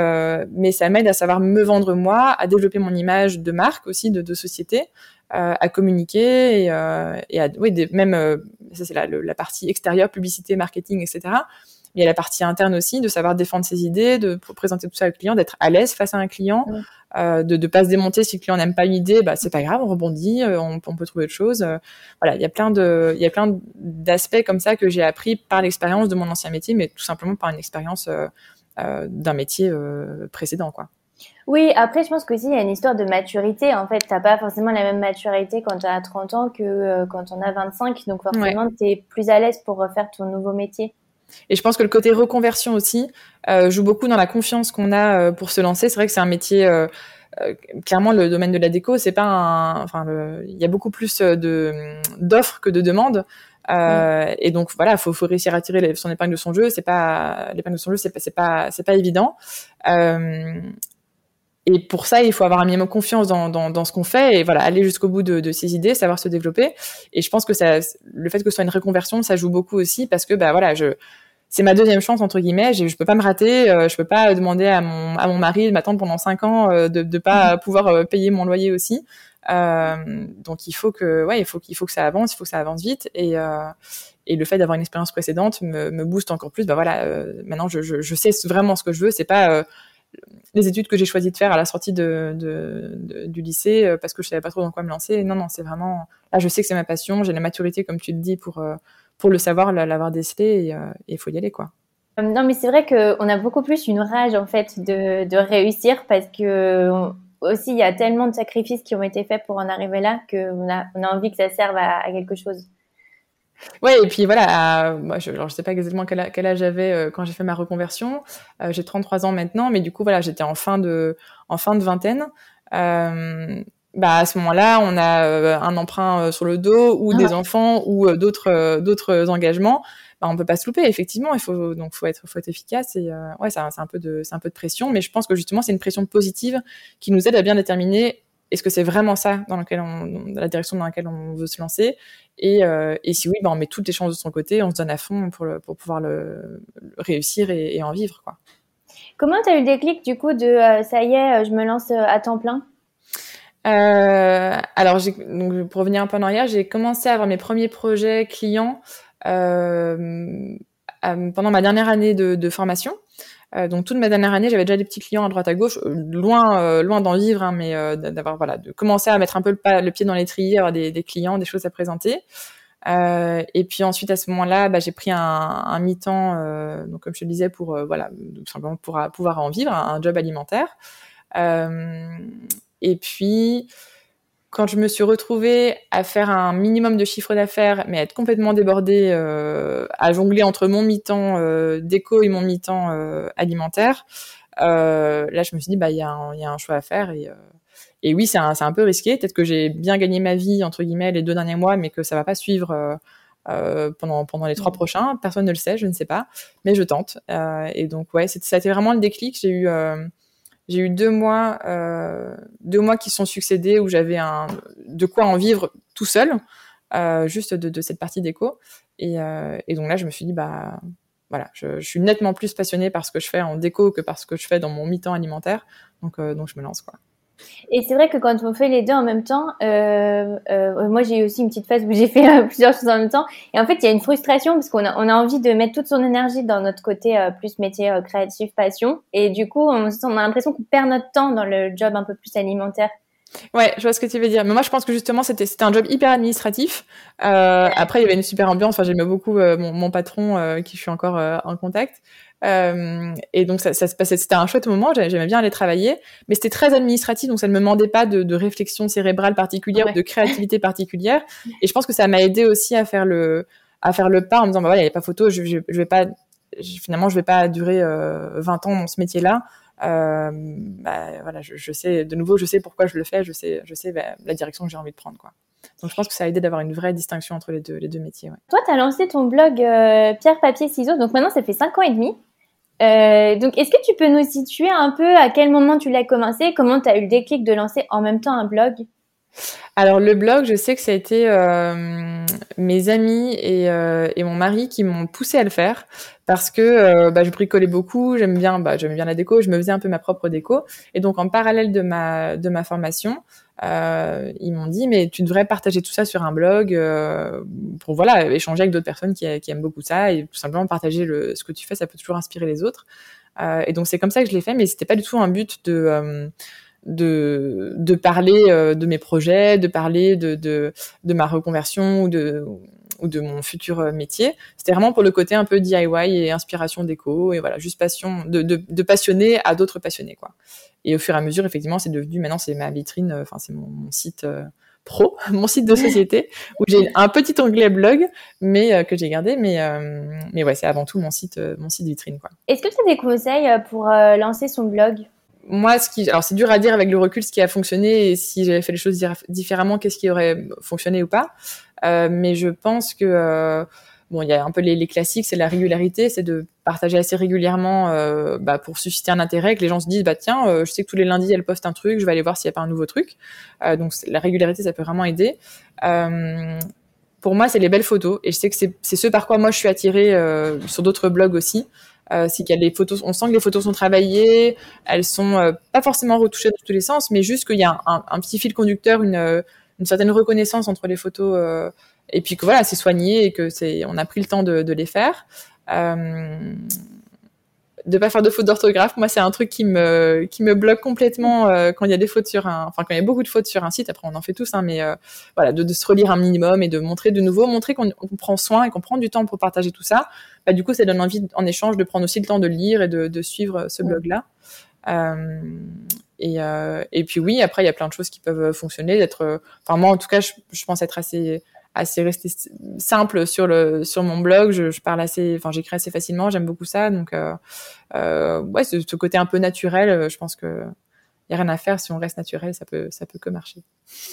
Speaker 2: mais ça m'aide à savoir me vendre moi, à développer mon image de marque aussi, de, de société. Euh, à communiquer et, euh, et à, oui, des, même euh, ça c'est la, la, partie extérieure, publicité, marketing, etc il y a la partie interne aussi, de savoir défendre ses idées, de présenter tout ça au client, d'être à l'aise face à un client, euh, de ne pas se démonter si le client n'aime pas une idée, bah c'est pas grave, on rebondit, euh, on, on, peut trouver autre chose. Euh, voilà, il y a plein de, il y a plein d'aspects comme ça que j'ai appris par l'expérience de mon ancien métier, mais tout simplement par une expérience euh, d'un métier précédent, quoi.
Speaker 1: Oui, après, je pense qu'aussi, il y a une histoire de maturité. En fait, t'as pas forcément la même maturité quand tu as 30 ans que quand on a 25. Donc, forcément, ouais. tu es plus à l'aise pour refaire ton nouveau métier.
Speaker 2: Et je pense que le côté reconversion aussi euh, joue beaucoup dans la confiance qu'on a euh, pour se lancer. C'est vrai que c'est un métier euh, clairement le domaine de la déco, c'est pas un. Enfin, il y a beaucoup plus de d'offres que de demandes. Euh, mmh. Et donc voilà, faut, faut réussir à tirer son épingle de son jeu. C'est pas l'épingle de son jeu, c'est pas c'est pas c'est pas évident. Euh, et pour ça, il faut avoir un minimum confiance dans, dans, dans ce qu'on fait et voilà, aller jusqu'au bout de, de, ses idées, savoir se développer. Et je pense que ça, le fait que ce soit une reconversion, ça joue beaucoup aussi parce que bah voilà, je c'est ma deuxième chance entre guillemets. Je, je peux pas me rater. Euh, je peux pas demander à mon à mon mari de m'attendre pendant cinq ans euh, de de pas mmh. pouvoir euh, payer mon loyer aussi. Euh, donc il faut que ouais, il faut qu'il faut que ça avance, il faut que ça avance vite et euh, et le fait d'avoir une expérience précédente me, me booste encore plus. Bah voilà, maintenant je, je, je sais vraiment ce que je veux. C'est pas les études que j'ai choisi de faire à la sortie de, du lycée euh, parce que je savais pas trop dans quoi me lancer. Non, non, c'est vraiment là, je sais que c'est ma passion, j'ai la maturité comme tu le dis pour euh, pour le savoir, l'avoir décelé et il euh, faut y aller quoi.
Speaker 1: Non, mais c'est vrai qu'on a beaucoup plus une rage en fait de, réussir parce que aussi il y a tellement de sacrifices qui ont été faits pour en arriver là qu'on a, on a envie que ça serve à quelque chose.
Speaker 2: Ouais, et puis voilà, euh, moi, je, je sais pas exactement quel, quel âge j'avais euh, quand j'ai fait ma reconversion. Euh, j'ai 33 ans maintenant, mais du coup voilà, j'étais en fin de en fin de vingtaine. Euh, bah à ce moment-là, on a euh, un emprunt sur le dos ou ah. des enfants ou d'autres d'autres engagements. Bah, on peut pas se louper. Effectivement, il faut donc faut être faut être efficace et ouais, c'est un peu de c'est un peu de pression, mais je pense que justement c'est une pression positive qui nous aide à bien déterminer est-ce que c'est vraiment ça dans, lequel on, dans la direction dans laquelle on veut se lancer? Et, euh, et si oui, ben on met toutes les chances de son côté, on se donne à fond pour, le, pour pouvoir le, le réussir et, et, en vivre. Quoi.
Speaker 1: Comment tu as eu le déclic du coup de euh, ça y est, je me lance euh, à temps plein?
Speaker 2: Euh, alors, donc, pour revenir un peu en arrière, j'ai commencé à avoir mes premiers projets clients euh, pendant ma dernière année de, de formation. Euh, donc toute ma dernière année, j'avais déjà des petits clients à droite à gauche, euh, loin, euh, loin d'en vivre, hein, mais d'avoir voilà, de commencer à mettre un peu le, pied dans l'étrier, avoir des, clients, des choses à présenter. et puis ensuite à ce moment-là, bah, j'ai pris un, mi-temps, donc comme je te le disais, pour voilà, simplement pour pouvoir en vivre, un, un job alimentaire. et puis quand je me suis retrouvée à faire un minimum de chiffre d'affaires, mais à être complètement débordée, euh, à jongler entre mon mi-temps euh, déco et mon mi-temps euh, alimentaire, euh, là, je me suis dit, bah, il y, y, a un choix à faire. Et, euh, et oui, c'est un, un, peu risqué. Peut-être que j'ai bien gagné ma vie, entre guillemets, les deux derniers mois, mais que ça va pas suivre euh, pendant, pendant les trois mmh. prochains. Personne ne le sait, je ne sais pas, mais je tente. et donc, ouais, ça a été vraiment le déclic. J'ai eu j'ai eu deux mois, euh, deux mois qui sont succédés où j'avais un de quoi en vivre tout seul, euh, juste de, de, cette partie déco. Et, euh, et, donc là, je me suis dit bah voilà, je, je, suis nettement plus passionnée par ce que je fais en déco que par ce que je fais dans mon mi-temps alimentaire. Donc, donc je me lance quoi.
Speaker 1: Et c'est vrai que quand on fait les deux en même temps, euh, euh, moi j'ai eu aussi une petite phase où j'ai fait euh, plusieurs choses en même temps. Et en fait, il y a une frustration parce qu'on a, envie de mettre toute son énergie dans notre côté euh, plus métier euh, créatif, passion. Et du coup, on, a l'impression qu'on perd notre temps dans le job un peu plus alimentaire.
Speaker 2: Ouais, je vois ce que tu veux dire. Mais moi, je pense que justement, c'était un job hyper administratif. Euh, après, il y avait une super ambiance. Enfin, j'aimais beaucoup mon, patron, qui je suis encore en contact. Euh, et donc ça, ça se passait, c'était un chouette moment. J'aimais bien aller travailler, mais c'était très administratif, donc ça ne me demandait pas de, de réflexion cérébrale particulière, ou de créativité particulière. Et je pense que ça m'a aidé aussi à faire le à faire le pas en me disant bah voilà, il n'y a pas photo, je, je, je vais pas finalement je vais pas durer euh, 20 ans dans ce métier-là. Euh, bah, voilà, je, je, sais de nouveau, je sais pourquoi je le fais, je sais, je sais bah, la direction que j'ai envie de prendre, quoi. Je pense que ça a aidé d'avoir une vraie distinction entre les deux, les deux métiers.
Speaker 1: Toi, tu as lancé ton blog euh, Pierre, Papier, Ciseaux, donc maintenant ça fait 5 ans et demi. Euh, donc, est-ce que tu peux nous situer un peu à quel moment tu l'as commencé, comment tu as eu le déclic de lancer en même temps un blog?
Speaker 2: Alors le blog, je sais que ça a été euh, mes amis et, euh, et, mon mari qui m'ont poussé à le faire parce que euh, bah, je bricolais beaucoup, j'aime bien, bah, j'aimais bien la déco, je me faisais un peu ma propre déco et donc en parallèle de ma formation, ils m'ont dit mais tu devrais partager tout ça sur un blog pour voilà échanger avec d'autres personnes qui, aiment beaucoup ça et tout simplement partager ce que tu fais, ça peut toujours inspirer les autres. et donc c'est comme ça que je l'ai fait, mais c'était pas du tout un but de de, de parler euh, de mes projets, de parler de, de, de ma reconversion ou de, ou de mon futur euh, métier. C'était vraiment pour le côté un peu DIY et inspiration déco et voilà, juste passion, de, de, de passionner à d'autres passionnés quoi. Et au fur et à mesure, effectivement, c'est devenu maintenant c'est ma vitrine, euh, enfin c'est mon, site pro, mon site de société où j'ai un petit onglet blog, mais que j'ai gardé, mais mais ouais, c'est avant tout mon site mon site vitrine quoi.
Speaker 1: Est-ce que tu as des conseils pour lancer son blog?
Speaker 2: Moi, ce qui, alors c'est dur à dire avec le recul ce qui a fonctionné et si j'avais fait les choses différemment, qu'est-ce qui aurait fonctionné ou pas. Euh, mais je pense que euh, bon, il y a un peu les, classiques, c'est la régularité, c'est de partager assez régulièrement euh, bah, pour susciter un intérêt, que les gens se disent bah tiens, je sais que tous les lundis elle poste un truc, je vais aller voir s'il n'y a pas un nouveau truc. Donc la régularité, ça peut vraiment aider. pour moi, c'est les belles photos et je sais que c'est ce par quoi moi je suis attirée sur d'autres blogs aussi. Euh, c'est a les photos, on sent que les photos sont travaillées, elles sont euh, pas forcément retouchées dans tous les sens, mais juste qu'il y a un, petit fil conducteur, une, euh, une certaine reconnaissance entre les photos, euh, et puis que voilà, c'est soigné et que c'est, on a pris le temps de, de les faire. Euh, de pas faire de fautes d'orthographe. Moi, c'est un truc qui me qui me bloque complètement euh, quand il y a des fautes sur un, enfin quand il y a beaucoup de fautes sur un site. Après, on en fait tous, hein, mais euh, voilà, de, de, se relire un minimum et de montrer de nouveau, montrer qu'on prend soin et qu'on prend du temps pour partager tout ça. Bah, du coup, ça donne envie, en échange, de prendre aussi le temps de lire et de, de suivre ce blog-là. Euh, et, euh, et puis oui, après, il y a plein de choses qui peuvent fonctionner. D'être, enfin moi, en tout cas, je, je pense être assez assez resté simple sur le sur mon blog. Je, je parle assez, enfin j'écris assez facilement. J'aime beaucoup ça. Donc euh, euh, ouais, ce, ce, côté un peu naturel, euh, je pense que y a rien à faire si on reste naturel, ça peut ça peut que marcher.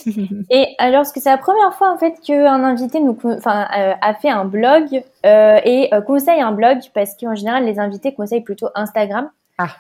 Speaker 1: et alors, que c'est la première fois en fait qu'un invité nous, enfin, euh, a fait un blog euh, et conseille un blog parce qu'en général les invités conseillent plutôt Instagram. Ah.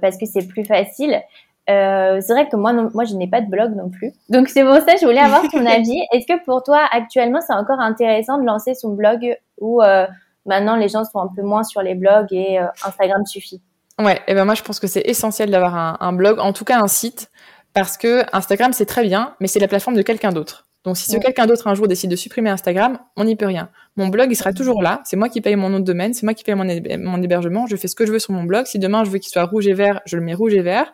Speaker 1: parce que c'est plus facile. Euh, c'est vrai que moi, non, moi, je n'ai pas de blog non plus. Donc c'est pour ça que je voulais avoir ton avis. Est-ce que pour toi, actuellement, c'est encore intéressant de lancer son blog ou euh, maintenant les gens sont un peu moins sur les blogs et euh, Instagram suffit?
Speaker 2: Ouais, et eh ben moi je pense que c'est essentiel d'avoir un, un, blog, en tout cas un site, parce que Instagram c'est très bien, mais c'est la plateforme de quelqu'un d'autre. Donc si ouais. quelqu'un d'autre un jour décide de supprimer Instagram, on n'y peut rien. Mon blog, il sera toujours là. C'est moi qui paye mon nom de domaine, c'est moi qui paye mon, mon hébergement. Je fais ce que je veux sur mon blog. Si demain je veux qu'il soit rouge et vert, je le mets rouge et vert.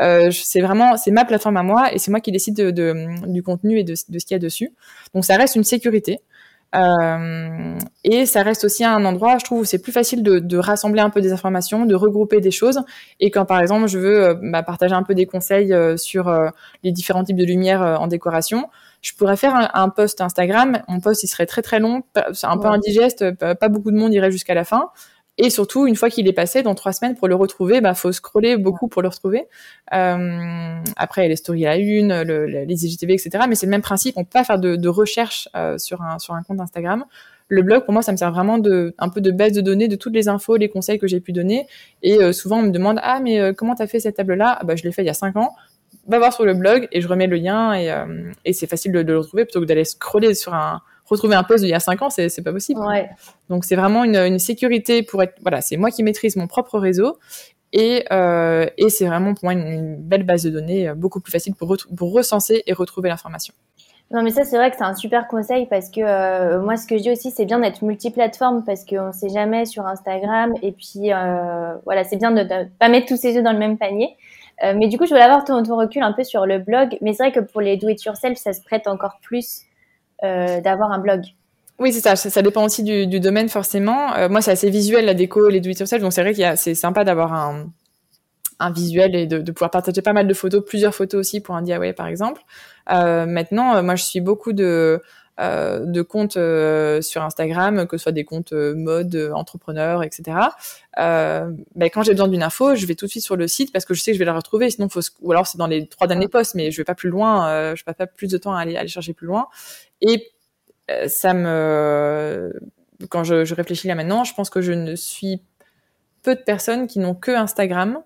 Speaker 2: Euh, c'est vraiment, c'est ma plateforme à moi et c'est moi qui décide de, de, du contenu et de, de ce qu'il y a dessus. Donc ça reste une sécurité. Euh, et ça reste aussi un endroit, je trouve, où c'est plus facile de, de, rassembler un peu des informations, de regrouper des choses. Et quand, par exemple, je veux euh, bah, partager un peu des conseils euh, sur euh, les différents types de lumière en décoration, je pourrais faire un, un, post Instagram. Mon post, il serait très très long, c'est un peu indigeste, pas beaucoup de monde irait jusqu'à la fin. Et surtout, une fois qu'il est passé, dans trois semaines, pour le retrouver, bah, faut scroller beaucoup pour le retrouver. Euh, après, les stories à la une, le, les IGTV, etc. Mais c'est le même principe. On peut pas faire de, de recherche euh, sur un sur un compte Instagram. Le blog, pour moi, ça me sert vraiment de un peu de base de données de toutes les infos, les conseils que j'ai pu donner. Et euh, souvent, on me demande ah mais euh, comment t'as fait cette table-là? Ah, Bah, je l'ai fait il y a cinq ans. Va voir sur le blog et je remets le lien et, euh, et c'est facile de, de, le retrouver plutôt que d'aller scroller sur un retrouver un poste d'il y a cinq ans, c'est pas possible.
Speaker 1: Ouais.
Speaker 2: Donc c'est vraiment une, une sécurité pour être voilà, c'est moi qui maîtrise mon propre réseau et, euh, et c'est vraiment pour moi une, une belle base de données euh, beaucoup plus facile pour, recenser et retrouver l'information.
Speaker 1: Non, mais ça, c'est vrai que c'est un super conseil parce que euh, moi, ce que je dis aussi, c'est bien d'être multiplateforme parce qu'on ne sait jamais sur Instagram. Et puis, euh, voilà, c'est bien de ne pas mettre tous ses œufs dans le même panier. Euh, mais du coup, je voulais avoir ton, ton recul un peu sur le blog. Mais c'est vrai que pour les do-it-yourself, ça se prête encore plus d'avoir un blog.
Speaker 2: Oui, c'est ça, ça. ça dépend aussi du, du domaine forcément. Euh, moi, c'est assez visuel la déco, les do it yourself, donc c'est vrai a, c'est sympa d'avoir un, un visuel et de, de pouvoir partager pas mal de photos, plusieurs photos aussi pour un DIY par exemple. Euh, maintenant, euh, moi, je suis beaucoup de euh, de comptes euh, sur Instagram, que ce soit des comptes euh, mode, euh, entrepreneurs, etc. Euh, ben, quand j'ai besoin d'une info, je vais tout de suite sur le site parce que je sais que je vais la retrouver. Sinon, faut, ou alors c'est dans les trois derniers posts, mais je vais pas plus loin. Euh, je passe pas plus de temps à aller, aller chercher plus loin. Et euh, ça me, quand je, je réfléchis là maintenant, je pense que je ne suis peu de personnes qui n'ont que Instagram.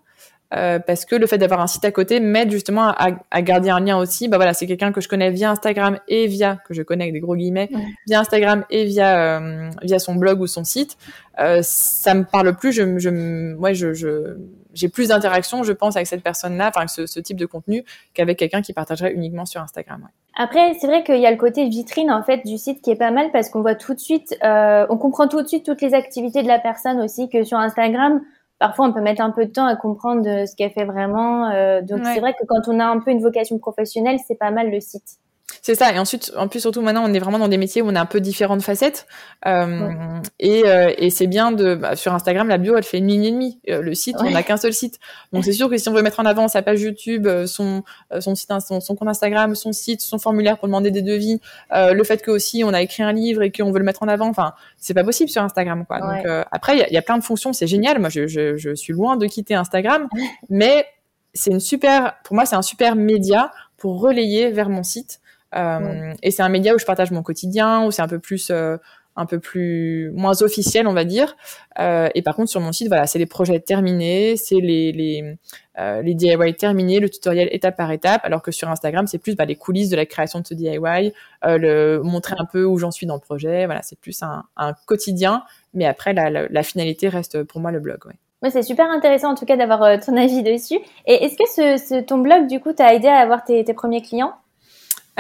Speaker 2: Euh, parce que le fait d'avoir un site à côté m'aide justement à, à, garder un lien aussi. Bah voilà, c'est quelqu'un que je connais via Instagram et via que je connais avec des gros guillemets ouais. via Instagram et via euh, via son blog ou son site. Euh, ça me parle plus. Je, je ouais, je, je j'ai plus d'interaction, je pense, avec cette personne-là, enfin, avec ce, ce, type de contenu, qu'avec quelqu'un qui partagerait uniquement sur Instagram. Ouais.
Speaker 1: Après, c'est vrai qu'il y a le côté vitrine en fait du site qui est pas mal parce qu'on voit tout de suite, euh, on comprend tout de suite toutes les activités de la personne aussi que sur Instagram parfois on peut mettre un peu de temps à comprendre ce qu'elle fait vraiment. Euh, donc ouais. c'est vrai que quand on a un peu une vocation professionnelle, c'est pas mal le site.
Speaker 2: C'est ça. Et ensuite, en plus, surtout maintenant, on est vraiment dans des métiers où on a un peu différentes facettes. Euh, ouais. Et, euh, et c'est bien de, bah, sur Instagram, la bio, elle fait une ligne et demie. Euh, le site, ouais. on n'a qu'un seul site. Donc c'est sûr que si on veut mettre en avant sa page YouTube, euh, son, euh, son site, son, son compte Instagram, son site, son formulaire pour demander des devis, euh, le fait que aussi on a écrit un livre et qu'on veut le mettre en avant, enfin, c'est pas possible sur Instagram, quoi. Donc après, il y, y, a plein de fonctions, c'est génial. Moi, je, je, je suis loin de quitter Instagram, mais c'est une super, pour moi, c'est un super média pour relayer vers mon site. Euh, ouais. Et c'est un média où je partage mon quotidien, où c'est un peu plus, euh, un peu plus moins officiel, on va dire. Euh, et par contre, sur mon site, voilà, c'est les projets terminés, c'est les les, euh, les DIY terminés, le tutoriel étape par étape. Alors que sur Instagram, c'est plus bah, les coulisses de la création de ce DIY, euh, le montrer un peu où j'en suis dans le projet. Voilà, c'est plus un, un quotidien. Mais après, la, la, la, finalité reste pour moi le blog. Ouais.
Speaker 1: Ouais, c'est super intéressant en tout cas d'avoir euh, ton avis dessus. Et est-ce que ce, ce, ton blog, du coup, t'a aidé à avoir tes, tes premiers clients?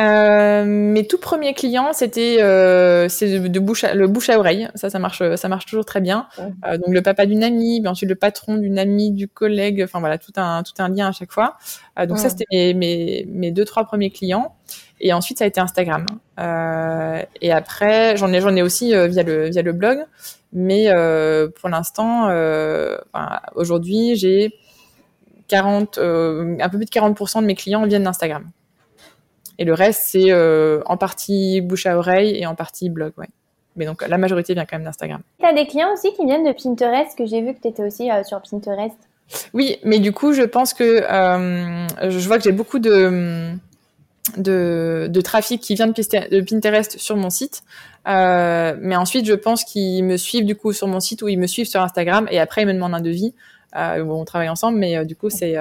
Speaker 2: Euh, mes tout premiers clients, c'était euh, c'est de, de, bouche à, le bouche à oreille. Ça, ça marche, ça marche toujours très bien. Euh, donc le papa d'une amie, puis ensuite le patron d'une amie, du collègue. Enfin voilà, tout un tout un lien à chaque fois. Euh, donc ça, c'était mes, mes, mes deux trois premiers clients. Et ensuite, ça a été Instagram. Euh, et après, j'en ai j'en ai aussi euh, via le via le blog. Mais pour l'instant, enfin, aujourd'hui, j'ai 40, un peu plus de 40% de mes clients viennent d'Instagram. Et le reste, c'est euh, en partie bouche à oreille et en partie blog, ouais. Mais donc, la majorité vient quand même d'Instagram.
Speaker 1: Tu as des clients aussi qui viennent de Pinterest, que j'ai vu que tu étais aussi euh, sur Pinterest.
Speaker 2: Oui, mais du coup, je pense que euh, je vois que j'ai beaucoup de, de, de, trafic qui vient de Pinterest sur mon site. Euh, mais ensuite, je pense qu'ils me suivent du coup sur mon site ou ils me suivent sur Instagram et après, ils me demandent un devis. Euh, on travaille ensemble, mais du coup, c'est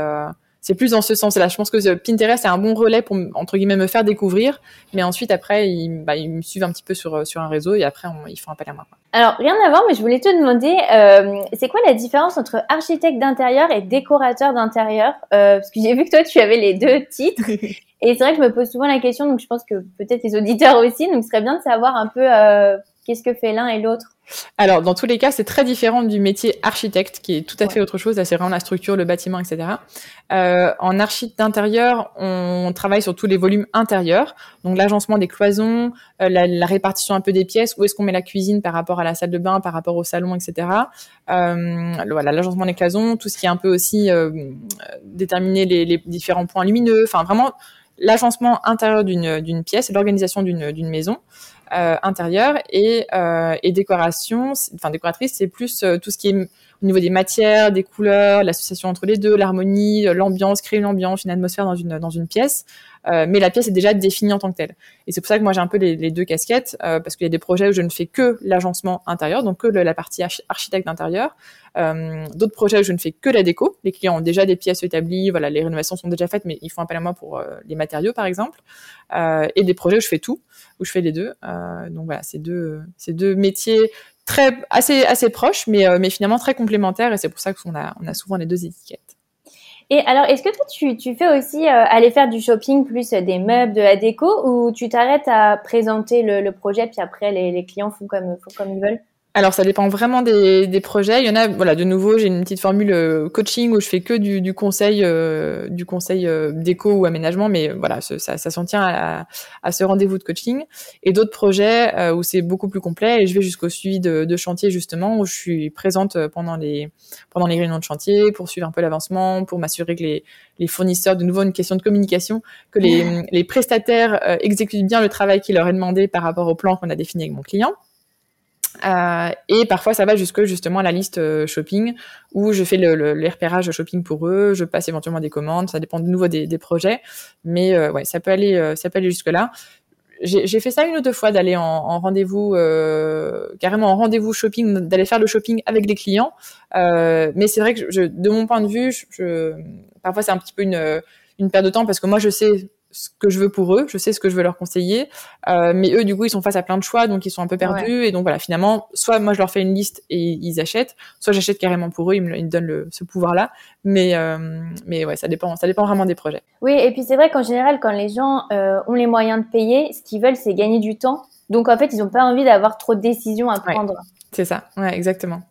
Speaker 2: c'est plus dans ce sens-là. Je pense que Pinterest est un bon relais pour entre guillemets me faire découvrir, mais ensuite après ils, bah, ils me suivent un petit peu sur sur un réseau et après on, ils font appel à moi.
Speaker 1: Alors rien à voir, mais je voulais te demander, euh, c'est quoi la différence entre architecte d'intérieur et décorateur d'intérieur? Euh, Parce que j'ai vu que toi tu avais les deux titres. Et c'est vrai que je me pose souvent la question, donc je pense que peut-être les auditeurs aussi, donc ce serait bien de savoir un peu euh, qu'est-ce que fait l'un et l'autre?
Speaker 2: Alors, dans tous les cas, c'est très différent du métier architecte, qui est tout à fait autre chose. Là, c'est vraiment la structure, le bâtiment, etc. Euh, en architecte d'intérieur, on travaille sur tous les volumes intérieurs, donc l'agencement des cloisons, euh, la, la, répartition un peu des pièces, où est-ce qu'on met la cuisine par rapport à la salle de bain, par rapport au salon, etc. Euh, voilà, l'agencement des cloisons, tout ce qui est un peu aussi déterminer les, les différents points lumineux, enfin vraiment l'agencement intérieur d'une pièce, l'organisation d'une maison euh, intérieure et, euh, et décoration, enfin décoratrice, c'est plus euh, tout ce qui est au niveau des matières, des couleurs, l'association entre les deux, l'harmonie, l'ambiance, créer une ambiance, une atmosphère dans une dans une pièce. Mais la pièce est déjà définie en tant que telle. Et c'est pour ça que moi j'ai un peu les, deux casquettes, parce qu'il y a des projets où je ne fais que l'agencement intérieur, donc que la partie architecte d'intérieur. D'autres projets où je ne fais que la déco. Les clients ont déjà des pièces établies, voilà, les rénovations sont déjà faites, mais ils font appel à moi pour les matériaux par exemple. et des projets où je fais tout, où je fais les deux. donc voilà, c'est deux, c'est deux métiers très assez assez proches, mais euh, mais finalement très complémentaires et c'est pour ça qu'on a on a souvent les deux étiquettes.
Speaker 1: Et alors, est-ce que toi, tu, fais aussi euh, aller faire du shopping plus des meubles, de la déco, ou tu t'arrêtes à présenter le, le, projet, puis après les, les clients font comme, font comme ils veulent?
Speaker 2: Alors ça dépend vraiment des, des, projets. Il y en a, voilà, de nouveau, j'ai une petite formule euh, coaching où je fais que du, du conseil, euh, du conseil euh, déco ou aménagement, mais voilà, ça, ça s'en tient à, à ce rendez-vous de coaching. Et d'autres projets où c'est beaucoup plus complet et je vais jusqu'au suivi de, de, chantier justement où je suis présente pendant les pendant les réunions de chantier pour suivre un peu l'avancement, pour m'assurer que les, les fournisseurs, de nouveau une question de communication, que les, les prestataires exécutent bien le travail qui leur est demandé par rapport au plan qu'on a défini avec mon client. Euh, et parfois, ça va jusque justement à la liste euh, shopping où je fais le, le, les repérages shopping pour eux. Je passe éventuellement des commandes. Ça dépend de nouveau des, projets, mais euh, ouais, ça peut aller, ça aller jusque là. J'ai fait ça une ou deux fois d'aller en, en rendez-vous, carrément en rendez-vous shopping, d'aller faire le shopping avec des clients. mais c'est vrai que de mon point de vue, parfois c'est un petit peu une, une perte de temps parce que moi je sais ce que je veux pour eux, je sais ce que je veux leur conseiller, euh, mais eux du coup ils sont face à plein de choix donc ils sont un peu perdus et donc voilà finalement soit moi je leur fais une liste et ils achètent, soit j'achète carrément pour eux, ils me, ils donnent le, ce pouvoir là, mais euh, mais ouais ça dépend ça dépend vraiment des projets.
Speaker 1: Oui et puis c'est vrai qu'en général quand les gens euh, ont les moyens de payer, ce qu'ils veulent c'est gagner du temps, donc en fait ils n'ont pas envie d'avoir trop de décisions à prendre.
Speaker 2: C'est ça, ouais exactement.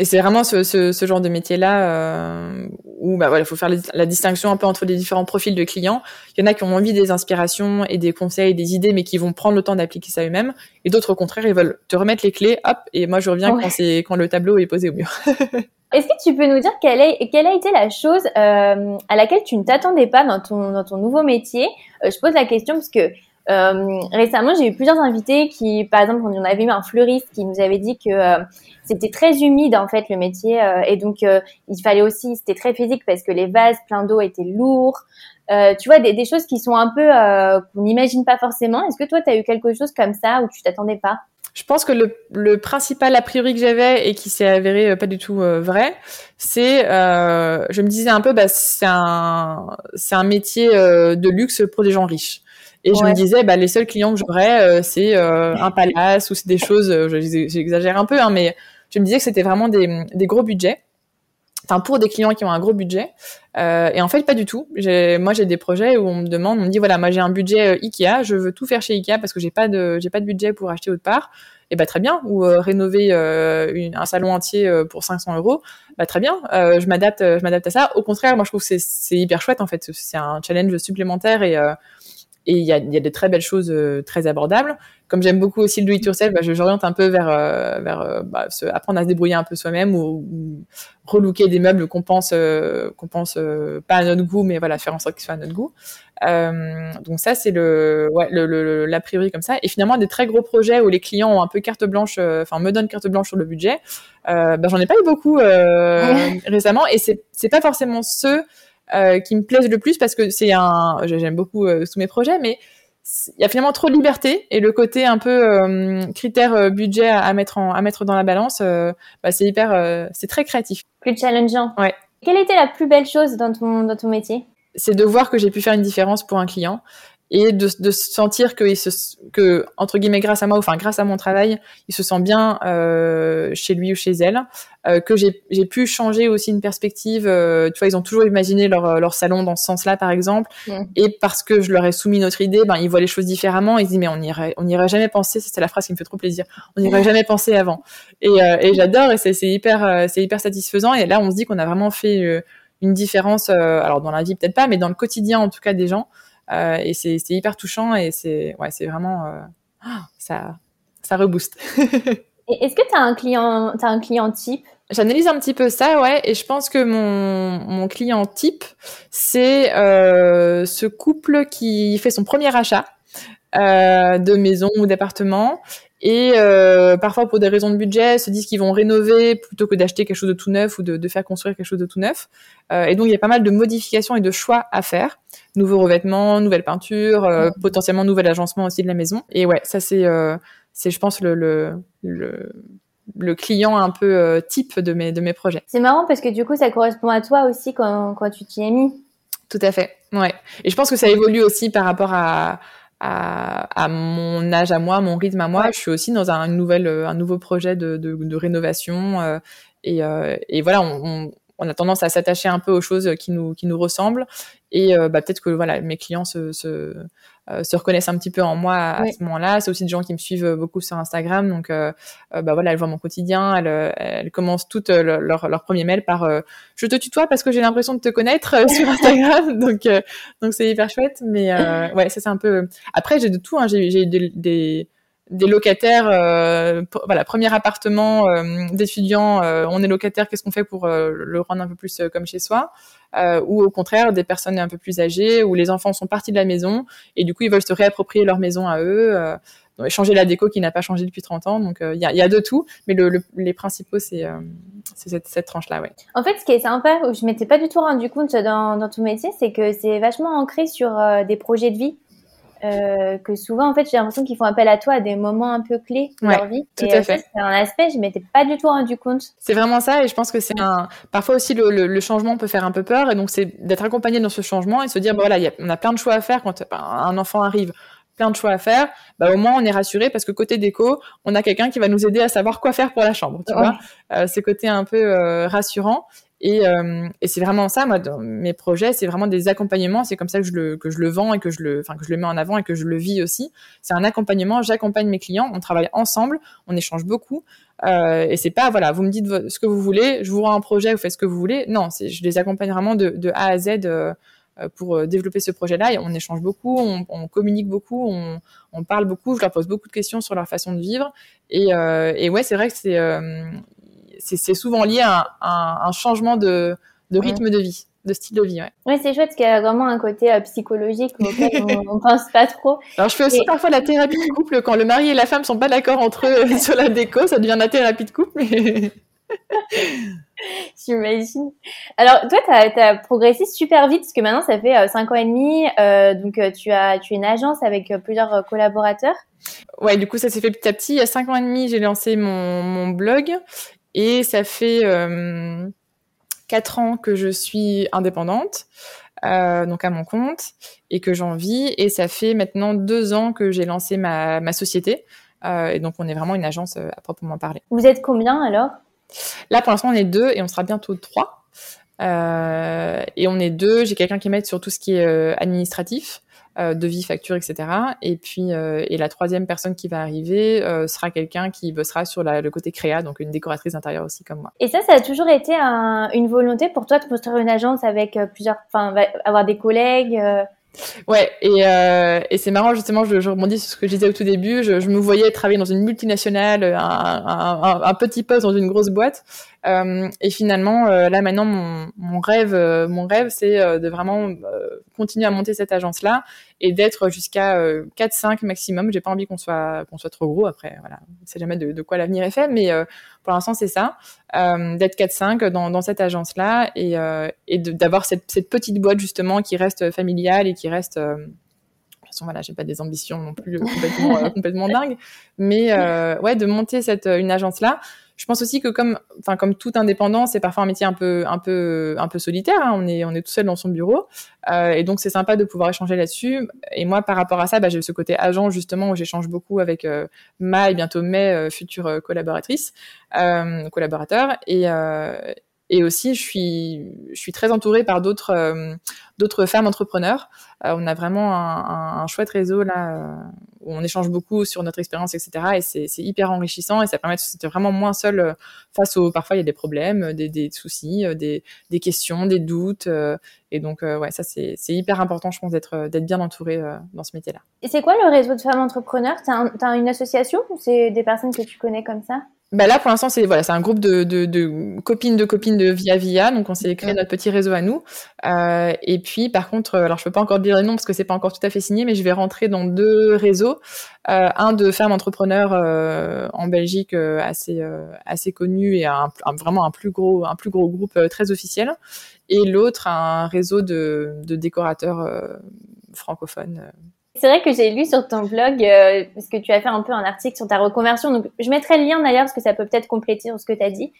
Speaker 2: Et c'est vraiment ce, ce, ce, genre de métier-là euh, où bah voilà, faut faire la distinction un peu entre les différents profils de clients. Il y en a qui ont envie des inspirations et des conseils, des idées, mais qui vont prendre le temps d'appliquer ça eux-mêmes. Et d'autres, au contraire, ils veulent te remettre les clés, hop, et moi je reviens quand c'est quand le tableau est posé au mur.
Speaker 1: Est-ce que tu peux nous dire quelle, est, quelle a été la chose euh, à laquelle tu ne t'attendais pas dans ton, dans ton nouveau métier? Euh, Je pose la question parce que euh, récemment, j'ai eu plusieurs invités qui, par exemple, on avait eu un fleuriste qui nous avait dit que euh, c'était très humide en fait le métier euh, et donc il fallait aussi, c'était très physique parce que les vases pleins d'eau étaient lourds. tu vois, des, choses qui sont un peu qu'on n'imagine pas forcément. Est-ce que toi, tu as eu quelque chose comme ça où tu t'attendais pas?
Speaker 2: Je pense que le, principal a priori que j'avais et qui s'est avéré pas du tout vrai, c'est, euh, je me disais un peu, bah, c'est un métier de luxe pour des gens riches. Et je me disais, bah, les seuls clients que j'aurais, euh, c'est euh, un palace ou c'est des choses, euh, j'exagère un peu, hein, mais je me disais que c'était vraiment des, des, gros budgets. Enfin, pour des clients qui ont un gros budget. et en fait, pas du tout. Moi, j'ai des projets où on me demande, on me dit, voilà, moi j'ai un budget Ikea, je veux tout faire chez Ikea parce que j'ai pas de, j'ai pas de budget pour acheter autre part. Et bah très bien. Ou rénover une, un salon entier pour 500 euros, bah très bien. je m'adapte, je m'adapte à ça. Au contraire, moi je trouve que c'est hyper chouette en fait. C'est un challenge supplémentaire et et il y a, y a, des très belles choses euh, très abordables. Comme j'aime beaucoup aussi le do it yourself, bah, j'oriente un peu vers, euh, vers euh, bah, se, apprendre à se débrouiller un peu soi-même ou, ou relooker des meubles qu'on pense qu'on pense pas à notre goût, mais voilà faire en sorte qu'ils soient à notre goût. donc ça c'est le ouais le, le, la priori comme ça. Et finalement des très gros projets où les clients ont un peu carte blanche, enfin me donnent carte blanche sur le budget. bah, j'en ai pas eu beaucoup récemment et c'est c'est pas forcément ceux euh, qui me plaisent le plus parce que c'est un, j'aime beaucoup euh, tous mes projets, mais il y a finalement trop de liberté et le côté un peu euh, critère euh, budget à, mettre en, à mettre dans la balance, bah, c'est hyper, c'est très créatif.
Speaker 1: Plus challengeant.
Speaker 2: Ouais.
Speaker 1: Quelle était la plus belle chose dans ton dans ton métier?
Speaker 2: C'est de voir que j'ai pu faire une différence pour un client et de, de sentir que, il se, que entre guillemets grâce à moi, enfin grâce à mon travail, il se sent bien euh, chez lui ou chez elle, euh, que j'ai pu changer aussi une perspective. Euh, tu vois, ils ont toujours imaginé leur, leur salon dans ce sens-là, par exemple, et parce que je leur ai soumis notre idée, ben ils voient les choses différemment. Ils se disent mais on irait, on irait jamais penser. C'est la phrase qui me fait trop plaisir. On n'irait jamais penser avant. Et, euh, et j'adore et c'est hyper, euh, c'est hyper satisfaisant. Et là, on se dit qu'on a vraiment fait une différence. alors dans la vie peut-être pas, mais dans le quotidien en tout cas des gens. Euh, et c'est hyper touchant et c'est ouais, c'est vraiment euh, ça ça rebooste.
Speaker 1: Est-ce que tu as un client as un client type?
Speaker 2: J'analyse un petit peu ça, ouais, et je pense que mon, mon client type, c'est euh, ce couple qui fait son premier achat euh, de maison ou d'appartement et euh, parfois pour des raisons de budget se disent qu'ils vont rénover plutôt que d'acheter quelque chose de tout neuf ou de, de, faire construire quelque chose de tout neuf. Euh, et donc il y a pas mal de modifications et de choix à faire, nouveaux revêtements, nouvelles peintures, euh, potentiellement nouvel agencement aussi de la maison. Et ouais, ça c'est euh, c'est je pense le, le, le le client un peu euh, type de mes, de mes projets.
Speaker 1: C'est marrant parce que du coup, ça correspond à toi aussi quand, quand tu t'y es mis.
Speaker 2: Tout à fait, ouais. Et je pense que ça évolue aussi par rapport à, à, à, mon âge à moi, mon rythme à moi. Je suis aussi dans un, nouvelle, un nouveau projet de, de, de rénovation. Euh, et, euh, et, voilà, on, on, on, a tendance à s'attacher un peu aux choses qui nous, qui nous ressemblent. Et euh, bah, peut-être que voilà, mes clients se, se, euh, se reconnaissent un petit peu en moi à, ce moment-là. C'est aussi des gens qui me suivent beaucoup sur Instagram, donc euh, euh, bah voilà, elles voient mon quotidien, elles, elles commencent toutes leur, leur premier mail par je te tutoie parce que j'ai l'impression de te connaître sur Instagram, donc donc c'est hyper chouette. Mais ouais, ça c'est un peu. Après j'ai de tout, hein. j'ai eu des, des des locataires, euh, voilà, premier appartement euh, d'étudiants, euh, on est locataire, qu'est-ce qu'on fait pour le rendre un peu plus comme chez soi? Ou au contraire, des personnes un peu plus âgées, où les enfants sont partis de la maison et du coup ils veulent se réapproprier leur maison à eux, changer la déco qui n'a pas changé depuis 30 ans. Donc il y a, y, a, de tout, mais le, les principaux c'est cette, cette tranche-là, ouais.
Speaker 1: En fait, ce qui est sympa, où je m'étais pas du tout rendu compte dans, dans ton métier, c'est que c'est vachement ancré sur des projets de vie. Euh, que souvent, en fait, j'ai l'impression qu'ils font appel à toi à des moments un peu clés de leur vie.
Speaker 2: Tout à fait.
Speaker 1: C'est un aspect, je m'étais pas du tout rendu compte.
Speaker 2: C'est vraiment ça, et je pense que c'est un. Parfois aussi, le, le, le, changement peut faire un peu peur, et donc c'est d'être accompagné dans ce changement et se dire, bon, voilà, y a, on a plein de choix à faire quand un enfant arrive plein de choix à faire, bah, au moins on est rassuré parce que côté déco, on a quelqu'un qui va nous aider à savoir quoi faire pour la chambre, tu vois. Euh, ce côté un peu euh, rassurant. Et, euh, et c'est vraiment ça, moi, dans mes projets, c'est vraiment des accompagnements. C'est comme ça que je le que je le vends et que je le, enfin que je le mets en avant et que je le vis aussi. C'est un accompagnement. J'accompagne mes clients. On travaille ensemble. On échange beaucoup. Euh, et c'est pas voilà, vous me dites ce que vous voulez, je vous rends un projet, vous faites ce que vous voulez. Non, c'est je les accompagne vraiment de, de A à Z. Euh, pour euh, développer ce projet-là. Et on échange beaucoup, on, on communique beaucoup, on, on, parle beaucoup. Je leur pose beaucoup de questions sur leur façon de vivre. Et, euh, et ouais, c'est vrai que c'est euh, c'est souvent lié à un, un changement de, de rythme de vie de style de vie. Ouais,
Speaker 1: ouais c'est chouette parce qu'il y a vraiment un côté euh, psychologique auquel on, on, pense pas trop.
Speaker 2: Alors je fais aussi parfois la thérapie de couple quand le mari et la femme sont pas d'accord entre eux sur la déco, ça devient la thérapie de couple. Mais...
Speaker 1: J'imagine. Alors toi, tu as, as, progressé super vite parce que maintenant ça fait 5 euh, ans et demi, euh, donc euh, tu as tu es une agence avec euh, plusieurs collaborateurs.
Speaker 2: Ouais, du coup ça s'est fait petit à petit. Il y a 5 ans et demi, j'ai lancé mon, mon blog et ça fait euh, quatre ans que je suis indépendante, euh, donc à mon compte, et que j'en vis. Et ça fait maintenant deux ans que j'ai lancé ma, ma société. Euh, et donc on est vraiment une agence à proprement parler.
Speaker 1: Vous êtes combien alors?
Speaker 2: Là pour l'instant on est deux et on sera bientôt trois. Euh, et on est deux. J'ai quelqu'un qui m'aide sur tout ce qui est administratif devis, facture, etc. Et puis, euh, et la troisième personne qui va arriver euh, sera quelqu'un qui bossera sur la, le côté créa, donc une décoratrice intérieure aussi comme moi.
Speaker 1: Et ça, ça a toujours été un, une volonté pour toi de construire une agence avec euh, plusieurs, enfin, avoir des collègues. Euh...
Speaker 2: Ouais, et, euh, et c'est marrant justement, je, je, rebondis sur ce que je disais au tout début, je, je me voyais travailler dans une multinationale, un, un, un, un petit poste dans une grosse boîte, euh, et finalement, euh, là maintenant, mon, mon rêve, euh, mon rêve, c'est de vraiment continuer à monter cette agence-là et d'être jusqu'à 4-5 maximum. J'ai pas envie qu'on soit qu'on soit trop gros. Après, voilà, on sait jamais de, de quoi l'avenir est fait, mais pour l'instant, c'est ça, d'être 4-5 dans, dans cette agence-là et, et d'avoir cette, cette petite boîte justement qui reste familiale et qui reste de toute façon, voilà, j'ai pas des ambitions non plus complètement, euh, complètement dingues, mais euh, ouais, de monter cette une agence là, je pense aussi que comme, enfin comme tout indépendant, c'est parfois un métier un peu, un peu, un peu solitaire. Hein. On est, on est tout seul dans son bureau, euh, et donc c'est sympa de pouvoir échanger là-dessus. Et moi, par rapport à ça, bah, j'ai ce côté agent justement où j'échange beaucoup avec euh, ma et bientôt mes euh, futures collaboratrices, euh, collaborateurs, et et aussi, je suis, je suis très entourée par d'autres, euh, d'autres femmes entrepreneurs. Euh, on a vraiment un, un, chouette réseau là euh, où on échange beaucoup sur notre expérience, etc. Et c'est, hyper enrichissant et ça permet d'être vraiment moins seul euh, face aux. Parfois, il y a des problèmes, des, des soucis, des, des questions, des doutes. et donc, ouais, ça c'est, hyper important, je pense, d'être, d'être bien entouré dans ce métier-là.
Speaker 1: Et c'est quoi le réseau de femmes entrepreneurs? T'as, un, une association ou c'est des personnes que tu connais comme ça?
Speaker 2: Bah là, pour l'instant, c'est voilà, c'est un groupe de, de, de, copines de copines de Via Via, donc on s'est créé notre petit réseau à nous. Euh, et puis, par contre, alors je peux pas encore dire les noms parce que c'est pas encore tout à fait signé, mais je vais rentrer dans deux réseaux, euh, un de femmes entrepreneurs euh, en Belgique euh, assez euh, assez connu et un, vraiment un plus gros un plus gros groupe euh, très officiel, et l'autre un réseau de, de décorateurs francophones.
Speaker 1: C'est vrai que j'ai lu sur ton blog, euh, parce que tu as fait un peu un article sur ta reconversion, donc je mettrai le lien d'ailleurs, parce que ça peut peut-être compléter sur ce que tu as dit.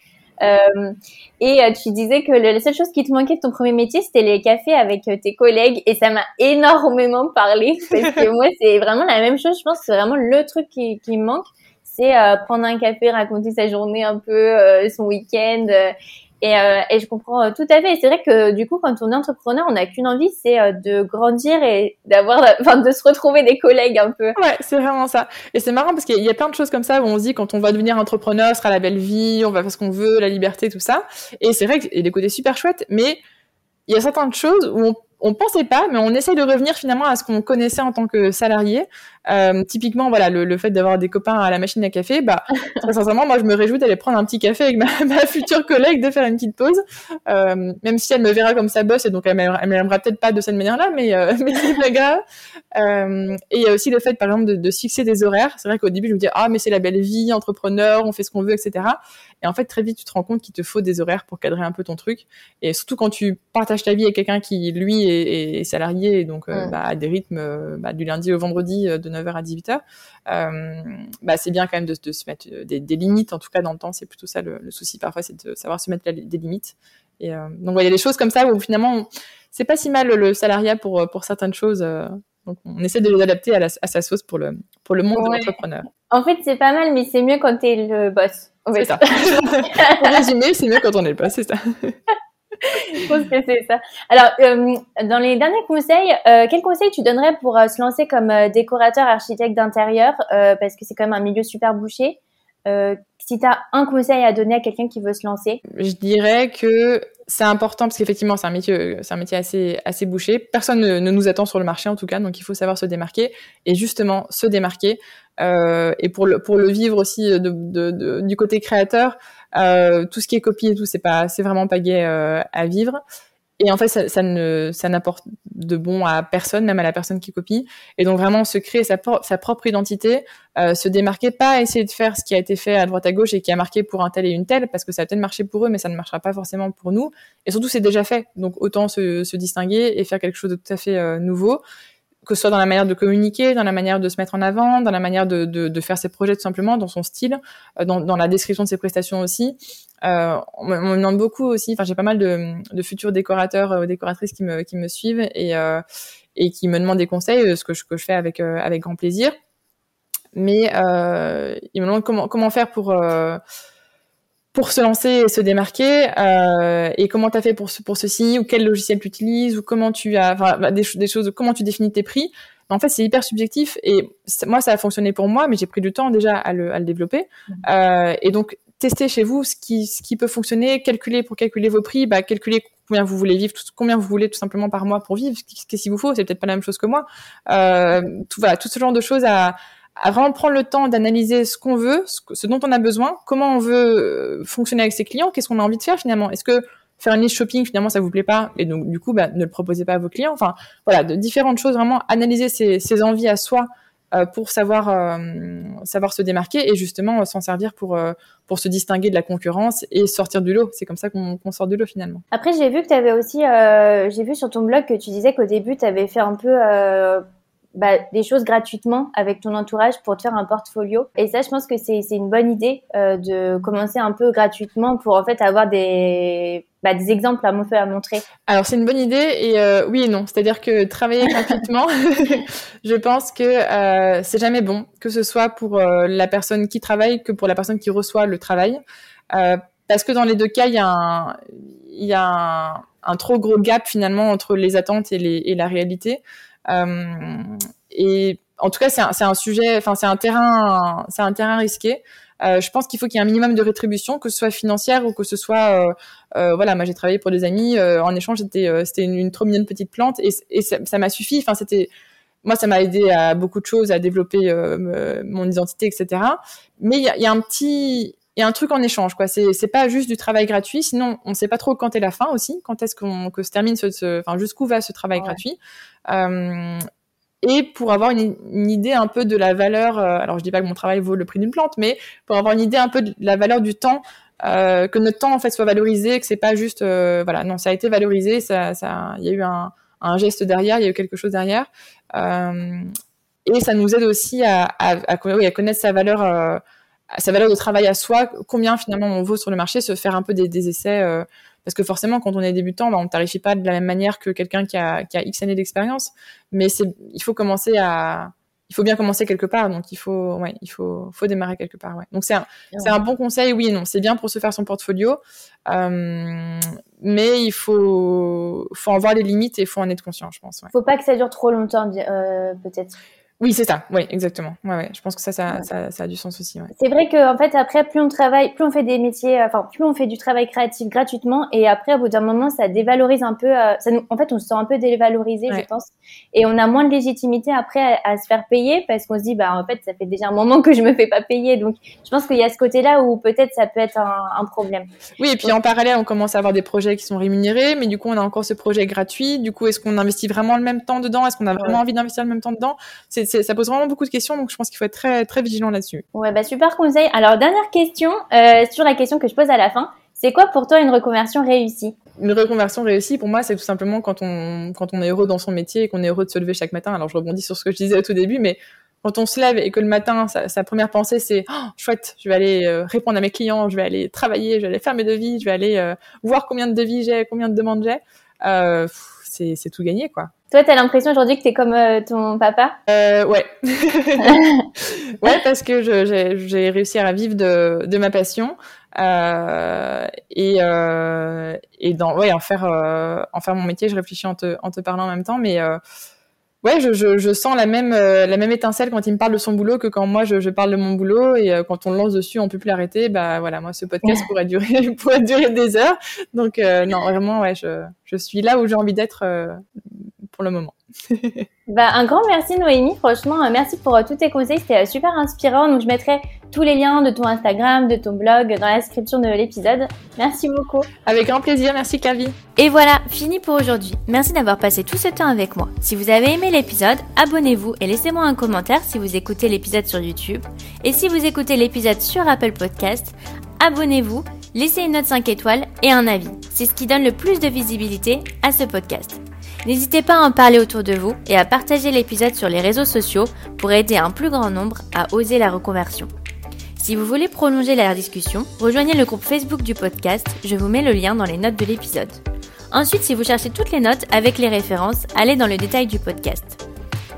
Speaker 1: Euh, et euh, tu disais que la seule chose qui te manquait de ton premier métier, c'était les cafés avec tes collègues, et ça m'a énormément parlé, parce que moi, c'est vraiment la même chose, je pense que c'est vraiment le truc qui, qui me manque, c'est prendre un café, raconter sa journée un peu, son week-end, et, euh, et, je comprends euh, tout à fait. C'est vrai que du coup, quand on est entrepreneur, on n'a qu'une envie, c'est euh, de grandir et d'avoir, enfin, de se retrouver des collègues un peu.
Speaker 2: Ouais, c'est vraiment ça. Et c'est marrant parce qu'il y a plein de choses comme ça où on se dit quand on va devenir entrepreneur, ce sera la belle vie, on va faire ce qu'on veut, la liberté, tout ça. Et c'est vrai a des côtés super chouettes, mais il y a certaines choses où on on pensait pas, mais on essaye de revenir finalement à ce qu'on connaissait en tant que salarié. Euh, typiquement, voilà, le, fait d'avoir des copains à la machine à café, bah, très sincèrement, moi, je me réjouis d'aller prendre un petit café avec ma, future collègue, de faire une petite pause, euh, même si elle me verra comme sa bosse et donc elle m'aimera peut-être pas de cette manière-là, mais, euh, mais c'est pas grave. Et il y a aussi le fait, par exemple, de, de fixer des horaires. C'est vrai qu'au début, je me disais, ah, mais c'est la belle vie, entrepreneur, on fait ce qu'on veut, etc. Et en fait, très vite, tu te rends compte qu'il te faut des horaires pour cadrer un peu ton truc. Et surtout quand tu partages ta vie avec quelqu'un qui, lui, salarié et donc euh, bah, a des rythmes euh, bah, du lundi au vendredi de 9h à 18h, euh, bah, c'est bien quand même de, de se mettre des, des, limites, en tout cas dans le temps. C'est plutôt ça le, le souci parfois, c'est de savoir se mettre des limites. Et donc, il y a des choses comme ça où finalement, c'est pas si mal le salariat pour, pour certaines choses. Donc, on essaie de les adapter à, la, à, sa sauce pour le, pour le monde de l'entrepreneur.
Speaker 1: En fait, c'est pas mal, mais c'est mieux quand t'es le boss.
Speaker 2: C'est ça. pour résumer, c'est mieux quand on est le boss, c'est ça.
Speaker 1: Je pense que c'est ça. Alors, euh, dans les derniers conseils, euh, quels conseils tu donnerais pour euh, se lancer comme euh, décorateur architecte d'intérieur Parce que c'est quand même un milieu super bouché. si tu as un conseil à donner à quelqu'un qui veut se lancer
Speaker 2: Je dirais que c'est important parce qu'effectivement, c'est un métier, un métier assez, assez bouché. Personne ne, nous attend sur le marché en tout cas, donc il faut savoir se démarquer et justement se démarquer. Et pour le, pour le vivre aussi du côté créateur, euh, tout ce qui est copie et tout, c'est pas, c'est vraiment pas gai euh, à vivre. Et en fait, ça, ça ne, ça n'apporte de bon à personne, même à la personne qui copie. Et donc vraiment se créer sa, sa propre identité, euh, se démarquer, pas essayer de faire ce qui a été fait à droite à gauche et qui a marqué pour un tel et une telle, parce que ça a peut-être marché pour eux, mais ça ne marchera pas forcément pour nous. Et surtout, c'est déjà fait. Donc autant se, se distinguer et faire quelque chose de tout à fait euh, nouveau que ce soit dans la manière de communiquer, dans la manière de se mettre en avant, dans la manière de, faire ses projets tout simplement, dans son style, euh, dans, la description de ses prestations aussi. Euh, on, me demande beaucoup aussi, enfin j'ai pas mal de, futurs décorateurs ou euh, décoratrices qui me, suivent et, qui me demandent des conseils, ce que je, fais avec, grand plaisir. Mais ils me demandent comment, comment faire pour pour se lancer et se démarquer euh, et comment tu as fait pour pour ceci ou quel logiciel tu utilises ou comment tu as enfin, bah, des, des, choses comment tu définis tes prix. En fait c'est hyper subjectif et moi ça a fonctionné pour moi mais j'ai pris du temps déjà à le, à le développer. Mmh. euh, et donc tester chez vous ce qui ce qui peut fonctionner calculer pour calculer vos prix bah calculer combien vous voulez vivre tout, combien vous voulez tout simplement par mois pour vivre qu'est-ce qu'il vous faut c'est peut-être pas la même chose que moi. Euh, tout voilà tout ce genre de choses à à vraiment prendre le temps d'analyser ce qu'on veut, ce, dont on a besoin, comment on veut euh, fonctionner avec ses clients, qu'est-ce qu'on a envie de faire finalement? Est-ce que faire une liste shopping finalement ça vous plaît pas? Et donc du coup bah, ne le proposez pas à vos clients. Enfin voilà, de différentes choses vraiment analyser ses, envies à soi euh, pour savoir euh, savoir se démarquer et justement s'en servir pour pour se distinguer de la concurrence et sortir du lot. C'est comme ça qu'on qu sort du lot finalement.
Speaker 1: Après j'ai vu que tu avais aussi j'ai vu sur ton blog que tu disais qu'au début tu avais fait un peu bah, des choses gratuitement avec ton entourage pour te faire un portfolio. Et ça, je pense que c'est une bonne idée euh, de commencer un peu gratuitement pour en fait avoir des, bah, des exemples à, à montrer.
Speaker 2: Alors c'est une bonne idée et euh, oui et non. C'est-à-dire que travailler gratuitement, je pense que euh, c'est jamais bon, que ce soit pour la personne qui travaille que pour la personne qui reçoit le travail. Parce que dans les deux cas, il y a un, y a un, un, trop gros gap finalement entre les attentes et, les, et la réalité. Euh, et en tout cas, c'est un, sujet, enfin c'est un terrain, c'est un terrain risqué. Euh, je pense qu'il faut qu'il y ait un minimum de rétribution, que ce soit financière ou que ce soit, euh, voilà, moi j'ai travaillé pour des amis, en échange c'était c'était une, une, trop mignonne petite plante et, ça m'a suffi. Enfin c'était, moi ça m'a aidé à beaucoup de choses, à développer mon identité, etc. Mais il y a, un petit et un truc en échange quoi. C'est c'est pas juste du travail gratuit. Sinon on sait pas trop quand est la fin aussi quand est-ce qu'on que se termine ce, enfin jusqu'où va ce travail gratuit. Euh, et pour avoir une, une, idée un peu de la valeur euh, alors je dis pas que mon travail vaut le prix d'une plante mais pour avoir une idée un peu de la valeur du temps euh, que notre temps en fait soit valorisé que c'est pas juste euh, voilà. Non ça a été valorisé ça ça il y a eu un, un geste derrière il y a eu quelque chose derrière. Et ça nous aide aussi à, à, à, à connaître sa valeur sa valeur de travail à soi, combien finalement on vaut sur le marché, se faire un peu des, des essais. Euh, parce que forcément, quand on est débutant, bah, on ne tarifie pas de la même manière que quelqu'un qui a, qui a X années d'expérience. Mais il faut commencer à, il faut bien commencer quelque part. Donc il faut, ouais, il faut, faut démarrer quelque part. Ouais. Donc c'est un, un bon conseil, oui et non. C'est bien pour se faire son portfolio, euh, mais il faut, faut en voir les limites et il faut en être conscient, je pense. Ouais.
Speaker 3: Faut pas que ça dure trop longtemps, euh, peut-être.
Speaker 2: Oui, c'est ça. Oui, exactement. Ouais, ouais. Je pense que ça, ça, ouais. ça, ça, a du sens aussi. Ouais.
Speaker 3: C'est vrai que en fait, après, plus on travaille, plus on fait des métiers, euh, enfin, plus on fait du travail créatif gratuitement, et après, au bout d'un moment, ça dévalorise un peu. Euh, ça nous, en fait, on se sent un peu dévalorisé, je pense, et on a moins de légitimité après à, à se faire payer parce qu'on se dit, bah, en fait, ça fait déjà un moment que je me fais pas payer, donc je pense qu'il y a ce côté-là où peut-être ça peut être un, un, problème.
Speaker 2: Oui, et puis en parallèle, on commence à avoir des projets qui sont rémunérés, mais du coup, on a encore ce projet gratuit. Du coup, est-ce qu'on investit vraiment le même temps dedans? Est-ce qu'on a vraiment envie d'investir le même temps dedans? C'est, ça pose vraiment beaucoup de questions, donc je pense qu'il faut être très, très vigilant là-dessus.
Speaker 3: Ouais, bah super conseil. Alors, dernière question, euh, sur la question que je pose à la fin. C'est quoi pour toi une reconversion réussie?
Speaker 2: Une reconversion réussie, pour moi, c'est tout simplement quand on, quand on est heureux dans son métier et qu'on est heureux de se lever chaque matin. Alors, je rebondis sur ce que je disais au tout début, mais quand on se lève et que le matin, sa, sa première pensée, c'est oh, chouette, je vais aller euh, répondre à mes clients, je vais aller travailler, je vais aller faire mes devis, je vais aller euh, voir combien de devis j'ai, combien de demandes j'ai. Euh, c'est tout gagné, quoi.
Speaker 3: Toi, t'as l'impression aujourd'hui que t'es comme euh, ton papa?
Speaker 2: Euh, Ouais. ouais, parce que j'ai réussi à vivre de, de ma passion euh, et, euh, et dans, ouais, en faire, euh, en faire mon métier. Je réfléchis en te, en te parlant en même temps, mais euh, ouais, je, je, je, sens la même, la même étincelle quand il me parle de son boulot que quand moi je, je parle de mon boulot et quand on le lance dessus, on peut plus l'arrêter. Bah voilà, moi ce podcast pourrait durer, pourrait durer des heures. Donc non, vraiment, ouais, je, je suis là où j'ai envie d'être pour le moment.
Speaker 3: bah, un grand merci Noémie, franchement, euh, merci pour euh, tous tes conseils, c'était euh, super inspirant. Donc je mettrai tous les liens de ton Instagram, de ton blog dans la description de l'épisode. Merci beaucoup.
Speaker 2: Avec grand plaisir, merci Calvi.
Speaker 1: Et voilà, fini pour aujourd'hui. Merci d'avoir passé tout ce temps avec moi. Si vous avez aimé l'épisode, abonnez-vous et laissez-moi un commentaire si vous écoutez l'épisode sur YouTube. Et si vous écoutez l'épisode sur Apple Podcast, abonnez-vous, laissez une note 5 étoiles et un avis. C'est ce qui donne le plus de visibilité à ce podcast. N'hésitez pas à en parler autour de vous et à partager l'épisode sur les réseaux sociaux pour aider un plus grand nombre à oser la reconversion. Si vous voulez prolonger la discussion, rejoignez le groupe Facebook du podcast, je vous mets le lien dans les notes de l'épisode. Ensuite, si vous cherchez toutes les notes avec les références, allez dans le détail du podcast.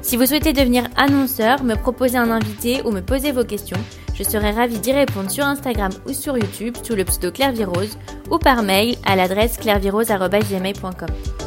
Speaker 1: Si vous souhaitez devenir annonceur, me proposer un invité ou me poser vos questions, je serai ravie d'y répondre sur Instagram ou sur YouTube sous le pseudo Claire Virose ou par mail à l'adresse clairevirose.gmail.com.